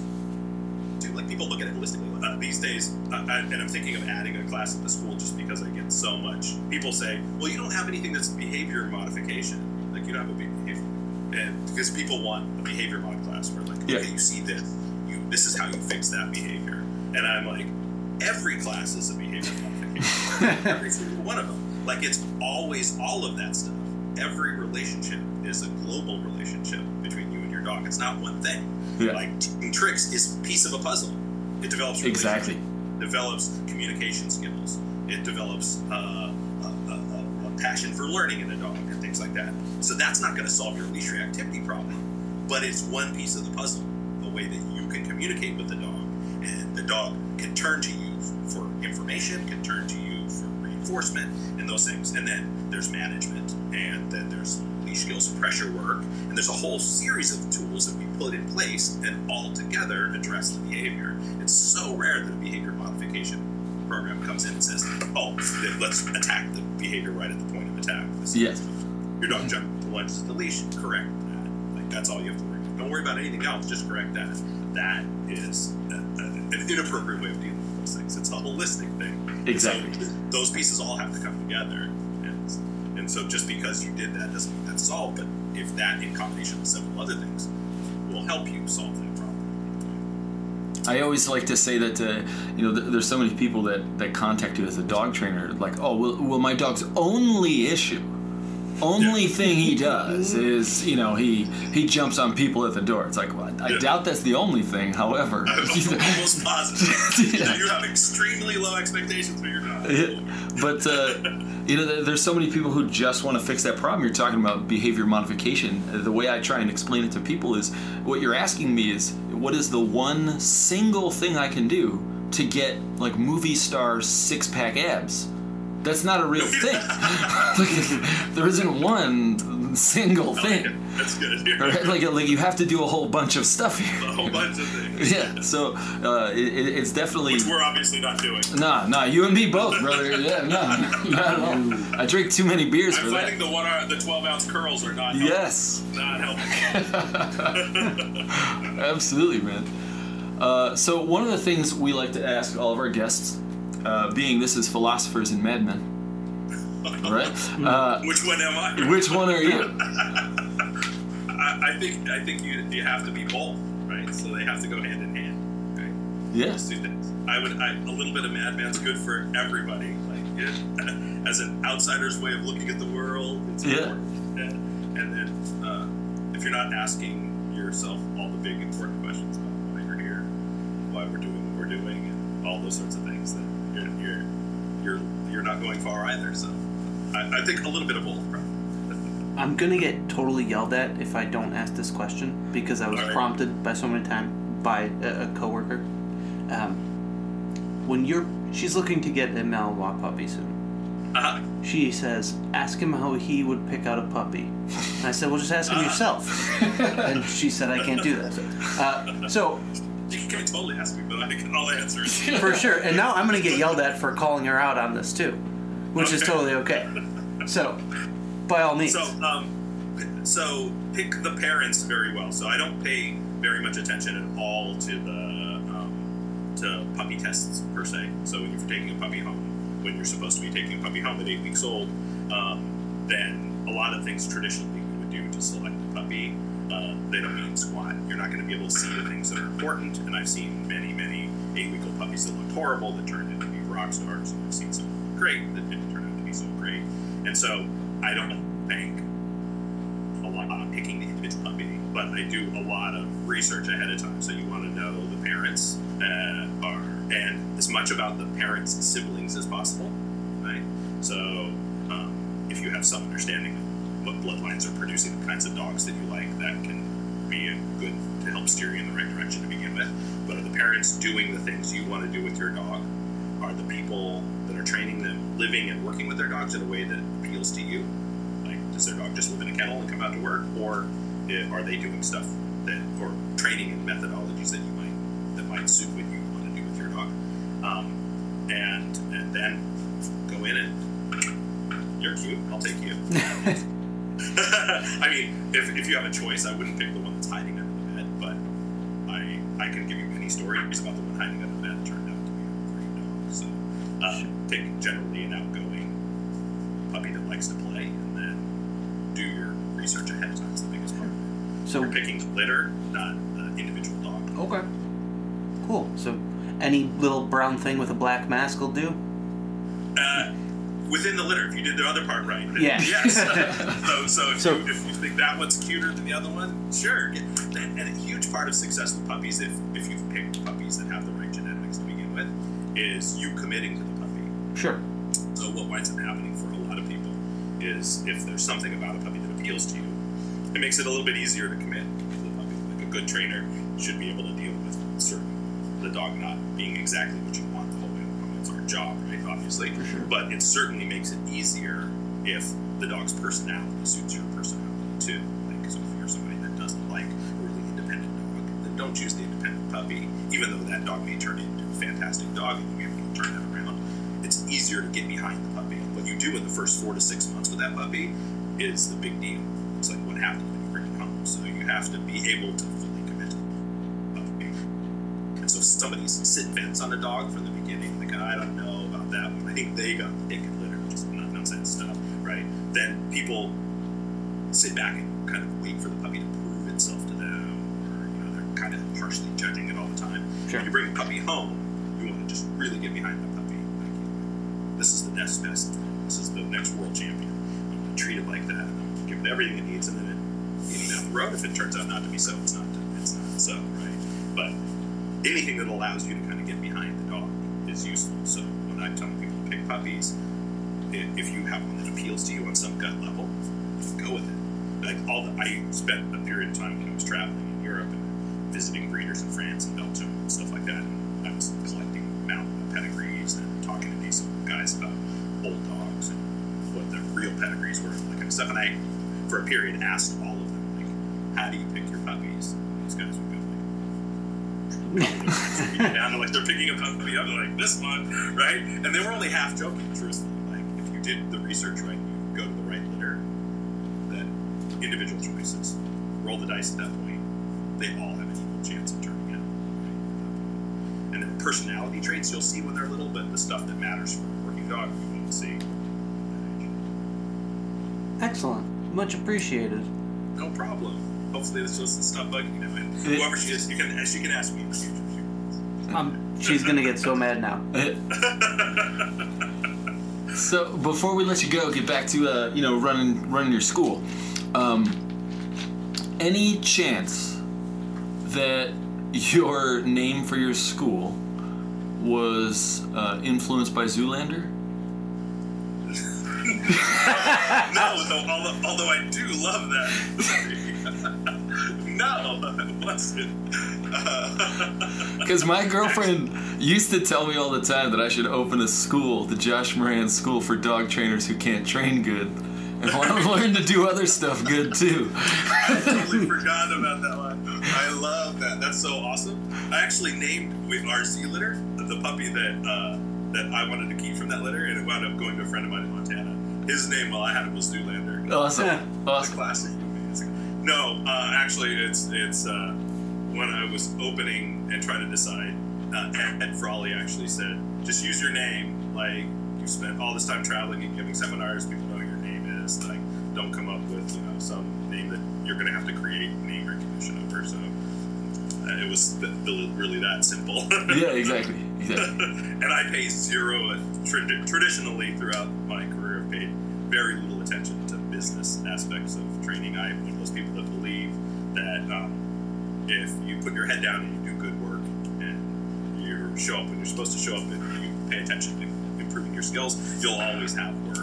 D: Like people look at it holistically uh, these days, uh, I, and I'm thinking of adding a class at the school just because I get so much. People say, "Well, you don't have anything that's behavior modification. Like you don't have a behavior." And because people want a behavior mod class where like,
B: Yeah.
D: okay, you see this, you this is how you fix that behavior, and I'm like, every class is a behavior modification. [LAUGHS] every single one of them. Like it's always all of that stuff. Every relationship is a global relationship between you and your dog. It's not one thing.
B: Yeah.
D: Like teaching tricks is a piece of a puzzle. It develops
B: Exactly.
D: relationship, develops communication skills. It develops uh, a, a, a, passion for learning in a dog and things like that. So that's not going to solve your leash reactivity problem, but it's one piece of the puzzle. A way that you can communicate with the dog, and the dog can turn to you for information, can turn to you for reinforcement, and those things. And then there's management, and then there's leash skills, and pressure work, and there's a whole series of tools that we put in place and all together address the behavior. It's so rare that a behavior modification program comes in and says, "Oh, let's attack the behavior right at the point of attack." This is-
B: Yes.
D: Your dog jumped lunges at the leash. Correct that. Like that's all you have to worry about. Don't worry about anything else. Just correct that. That is a, a, an inappropriate way of dealing with those things. It's a holistic thing.
B: Exactly.
D: So those pieces all have to come together. So just because you did that doesn't mean that's solved. But if that, in combination with several other things, will help you solve that problem.
B: I always like to say that uh, you know th- there's so many people that, that contact you as a dog trainer like oh well, well my dog's only issue only thing he does is you know he he jumps on people at the door it's like well, I
D: Yeah.
B: doubt that's the only thing however
D: I'm [LAUGHS] almost positive. [LAUGHS]
B: Yeah.
D: You have extremely low expectations for your dog.
B: Yeah, but uh, you know, there's so many people who just want to fix that problem. You're talking about behavior modification. The way I try and explain it to people is, what you're asking me is, what is the one single thing I can do to get like movie stars six pack abs? That's not a real thing. [LAUGHS] like, there isn't one single thing.
D: That's good.
B: Right? Like, like you have to do a whole bunch of stuff
D: a whole bunch of things. [LAUGHS]
B: Yeah, so uh, it, it- it's definitely.
D: Which we're obviously not doing.
B: Nah, nah, you and me both, brother. Yeah, nah, [LAUGHS] not at all. I drink too many beers
D: I'm
B: for
D: finding
B: that.
D: the one, uh, the 12 ounce curls are not helping.
B: Yes,
D: Not helping.
B: absolutely, man. Uh, so one of the things we like to ask all of our guests, uh, being this is philosophers and madmen, [LAUGHS] right? Uh,
D: Which one am I?
B: which one are you? [LAUGHS]
D: I, I think I think you you have to be both, right? So they have to go hand in hand, right?
B: Yes.
D: Things. I would I, a little bit of madman's good for everybody. Like yeah, [LAUGHS] as an outsider's way of looking at the world, it's
B: Yeah.
D: important. And, and then uh, if you're not asking yourself all the big important questions about why you're here, why we're doing what we're doing, and all those sorts of things, then you're, not going far either. So I, I think a little bit of both.
A: I'm gonna get totally yelled at if I don't ask this question because I was
D: Alright.
A: prompted by so many times by a, a coworker. Um, when you're, she's looking to get a Malinois puppy soon.
D: Uh-huh.
A: She says, "Ask him how he would pick out a puppy." And I said, "Well, just ask him yourself." and she said, "I can't do that." Uh, so
D: You can totally ask me, but I can all answer it. [LAUGHS]
A: for sure. And now I'm gonna get yelled at for calling her out on this too, which is totally okay. So, by all means.
D: So, um, so pick the parents very well. So I don't pay very much attention at all to the um, to puppy tests per se. So when you're taking a puppy home, when you're supposed to be taking a puppy home at eight weeks old, um, then a lot of things traditionally we would do to select a puppy, uh, they don't mean squat. You're not going to be able to see the things that are important. And I've seen many, many eight-week-old puppies that looked horrible that turned into rock stars, and I've seen some great that didn't turn out to be so great. And so I don't think a lot on picking the individual puppy, but I do a lot of research ahead of time. So you want to know the parents uh, are, and as much about the parents' siblings as possible, right? So um, if you have some understanding of what bloodlines are producing the kinds of dogs that you like, that can be a good to help steer you in the right direction to begin with. But are the parents doing the things you want to do with your dog? Are the people that are training them living and working with their dogs in a way that appeals to you? Like, does their dog just live in a kennel and come out to work, or eh, are they doing stuff that, or training and methodologies that you might that might suit what you want to do with your dog? Um, and and then go in and you're cute. I'll take you. [LAUGHS] [LAUGHS] I mean, if, if you have a choice, I wouldn't pick the one that's hiding under the bed, but I I can give you many stories about the one hiding under the bed that turned out to be a great dog. So uh, pick generally an outgoing puppy that likes to play, and then do your research ahead of time. Is the biggest part.
A: so
D: You're picking the litter, not the individual dog.
A: Okay. Cool. So, any little brown thing with a black mask will do.
D: Uh, within the litter, if you did the other part right, then
A: Yeah. [LAUGHS]
D: yes. so, so, if,
A: So-
D: you, if you think that one's cuter than the other one, sure. And, and a huge part of success with puppies, if if you've picked puppies that have the right genetics to begin with, is you committing to the puppy.
A: Sure.
D: So what winds up happening for a lot of people is if there's something about a puppy that appeals to you, it makes it a little bit easier to commit to the puppy. Like a good trainer should be able to deal with certain the dog not being exactly what you want the whole way along. It's our job, right? Obviously,
A: For sure.
D: but it certainly makes it easier if the dog's personality suits your personality too. Like, so if you're somebody that doesn't like a really independent dog, then don't choose the independent puppy, even though that dog may turn into a fantastic dog and be able to turn that around. It's easier to get behind the puppy. And what you do in the first four to six months with that puppy is the big deal. It's like what happens when you bring it home. So you have to be able to fully commit to the puppy. And so if somebody's sit fence on a dog from the beginning, like I don't know about that one. I think they got the dick and litter, which not nonsense stuff, right? Then people sit back and kind of wait for the puppy to prove itself to them, or you know they're kind of harshly judging it all the time.
A: Sure.
D: When you bring a puppy home, you want to just really get behind the puppy. Like, you know, this is the next best. This is the next world champion. I'm going to treat it like that. I'm going to give it everything it needs, and then it, you know, down the road, if it turns out not to be so, it's not. It's not so, right? But anything that allows you to kind of get behind the dog is useful. So when I'm telling people puppies, if you have one that appeals to you on some gut level, go with it. Like all the, I spent a period of time when I was traveling in Europe and visiting breeders in France and Belgium and stuff like that. And I was collecting mountain pedigrees and talking to these guys about old dogs and what their real pedigrees were, and stuff. And I, for a period, asked all of them, like, "How do you pick your puppies?" And these guys would go down to like they're picking a puppy up, like this one, right? And they were only half joking, truthfully. Like if you did the research right, you go to the right litter, then individual choices. Roll the dice at that point. They all have an equal chance of turning out. And then personality traits you'll see when they're little, but the stuff that matters for a working dog you won't see.
E: Excellent. Much appreciated.
D: No problem. Hopefully this doesn't stop bugging you. And whoever she is, you can she can ask me in the future.
E: Um, she's gonna get so mad now. [LAUGHS]
B: So before we let you go, get back to uh, you know running running your school. Um, any chance that your name for your school was uh, influenced by Zoolander? [LAUGHS]
D: no, although, although I do love that. [LAUGHS] no. Uh, [LAUGHS]
B: Because my girlfriend used to tell me all the time that I should open a school, the Josh Moran School for Dog Trainers Who Can't Train Good, and want to [LAUGHS] learn to do other stuff good too.
D: I totally [LAUGHS] forgot about that one. I love that. That's so awesome. I actually named with our Z litter the puppy that uh, that I wanted to keep from that litter, and it wound up going to a friend of mine in Montana. His name while I had him was Zoolander.
B: Awesome,
D: The
B: awesome.
D: classic movie. It's- No, uh, actually, it's it's uh, when I was opening and trying to decide. Uh, Ed, Frawley actually said, "Just use your name. Like you spent all this time traveling and giving seminars. People know your name is. Like, don't come up with you know some name that you're going to have to create name recognition over." So uh, it was really that simple.
B: Yeah, exactly, exactly. [LAUGHS]
D: and I pay zero tra- traditionally throughout my career. I've paid very little attention to business aspects of training. I'm one of those people that believe that um, if you put your head down and you do good work and you show up when you're supposed to show up and you pay attention to improving your skills, you'll always have work.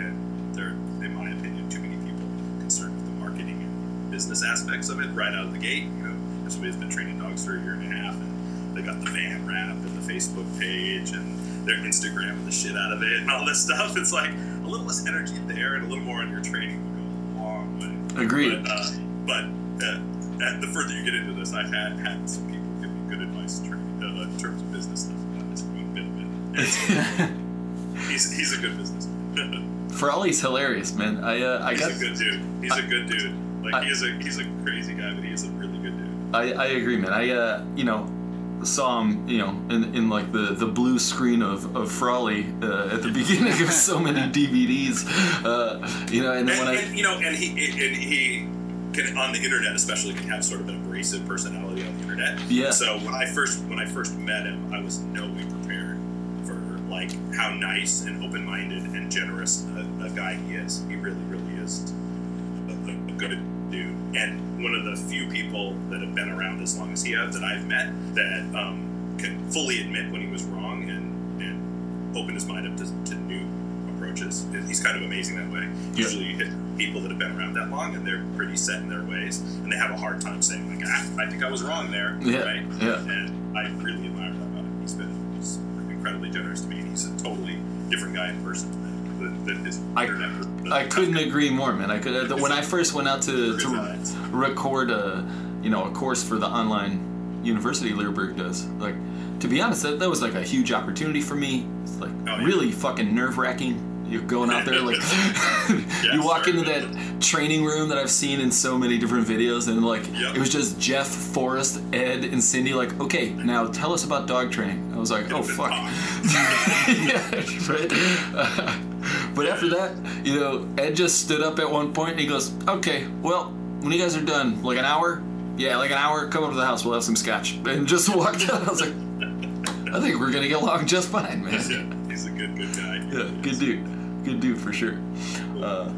D: And there, in my opinion, too many people concerned with the marketing and business aspects of it right out of the gate. You know, if somebody's been training dogs for a year and a half and they got the van wrap and the Facebook page and they're Instagramming the shit out of it and all this stuff. It's like little less energy there and a little more on your training will go a long way.
B: Agreed.
D: But, uh, but uh, the further you get into this, I had had some people give me good advice in, uh, in terms of business stuff. It's a bit of it. It's- [LAUGHS] he's, he's a good businessman.
B: Frawley's [LAUGHS] hilarious, man. I uh, I
D: he's
B: got
D: a good dude. He's a good dude. Like
B: I-
D: he is a he's a crazy guy, but he is a really good dude.
B: I, I agree, man. I uh, you know saw him, you know, in, in like the, the blue screen of of Frawley uh, at the [LAUGHS] beginning of so many DVDs, uh, you know, and
D: and,
B: when I
D: and, you know, and he and he can on the internet especially can have sort of an abrasive personality on the internet.
B: Yeah.
D: So when I first when I first met him, I was no way prepared for like how nice and open minded and generous a, a guy he is. He really, really is a, a good and one of the few people that have been around as long as he has that I've met that um, can fully admit when he was wrong and and open his mind up to, to new approaches. He's kind of amazing that way. Usually, you hit people that have been around that long and they're pretty set in their ways, and they have a hard time saying like, ah, "I think I was wrong there."
B: Yeah,
D: Right.
B: yeah.
D: And I really admire that about him. He's been he's incredibly generous to me, and he's a totally different guy in person his
B: I- I couldn't agree more, man. I could uh, when I first went out to, to record a you know a course for the online University Leerburg does. Like, to be honest, that, that was like a huge opportunity for me. It's like
D: Oh, yeah.
B: really fucking nerve wracking. You're going out there like [LAUGHS] [LAUGHS] you walk into that training room that I've seen in so many different videos, and like
D: Yep.
B: it was just Jeff, Forrest, Ed, and Cindy. Like, okay, now tell us about dog training. I was like, oh fuck. [LAUGHS] yeah, right. Uh, [LAUGHS] but after that, you know, Ed just stood up at one point and he goes, "Okay, well, when you guys are done, like an hour, yeah, like an hour, come over to the house. We'll have some scotch." [LAUGHS] And just walked out. I was like, "I think we're gonna get along just fine, man." [LAUGHS]
D: Yeah, he's a good, good guy.
B: Yeah, good dude. Good dude for sure. Uh,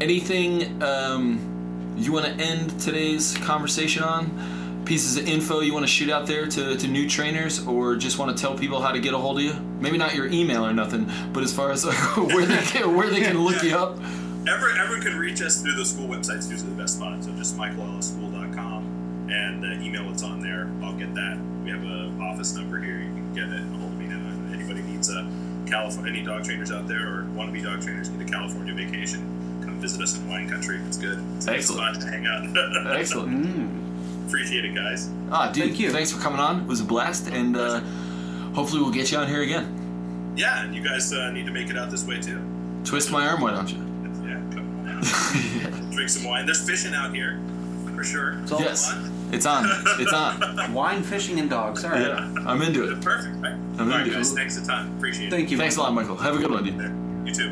B: anything um, you want to end today's conversation on? Pieces of info you want to shoot out there to, to new trainers, or just want to tell people how to get a hold of you? Maybe not your email or nothing, but as far as [LAUGHS] where they can, where they can look you up.
D: Everyone, everyone can reach us through the school websites. usually the best spot. So just michaelellisschool.com and the email that's on there. I'll get that. We have an office number here. You can get it. A hold of me now. If anybody needs a California, any dog trainers out there or want to be dog trainers, need a California vacation, come visit us in wine country. It's good. It's, it's
B: Excellent.
D: fun to hang out. [LAUGHS]
B: Excellent.
E: Mm.
D: Appreciate it, guys.
B: Ah, dude,
E: Thank you.
B: thanks for coming on. It was a blast, and uh, hopefully we'll get you on here again.
D: Yeah, and you guys uh, need to make it out this way too.
B: Twist my arm, why don't you?
D: Yeah, come on [LAUGHS] out. Drink some wine. There's fishing out here, for sure.
E: It's all
B: Yes,
D: fun.
B: it's on. It's on. [LAUGHS]
E: Wine, fishing, and dogs. All right.
B: Yeah, I'm into it.
D: Perfect. Right?
B: I'm
D: All right,
B: into it.
D: guys. Thanks a ton. Appreciate it.
E: Thank you.
B: Thanks a lot, Michael. Have a good one, dude.
D: You too.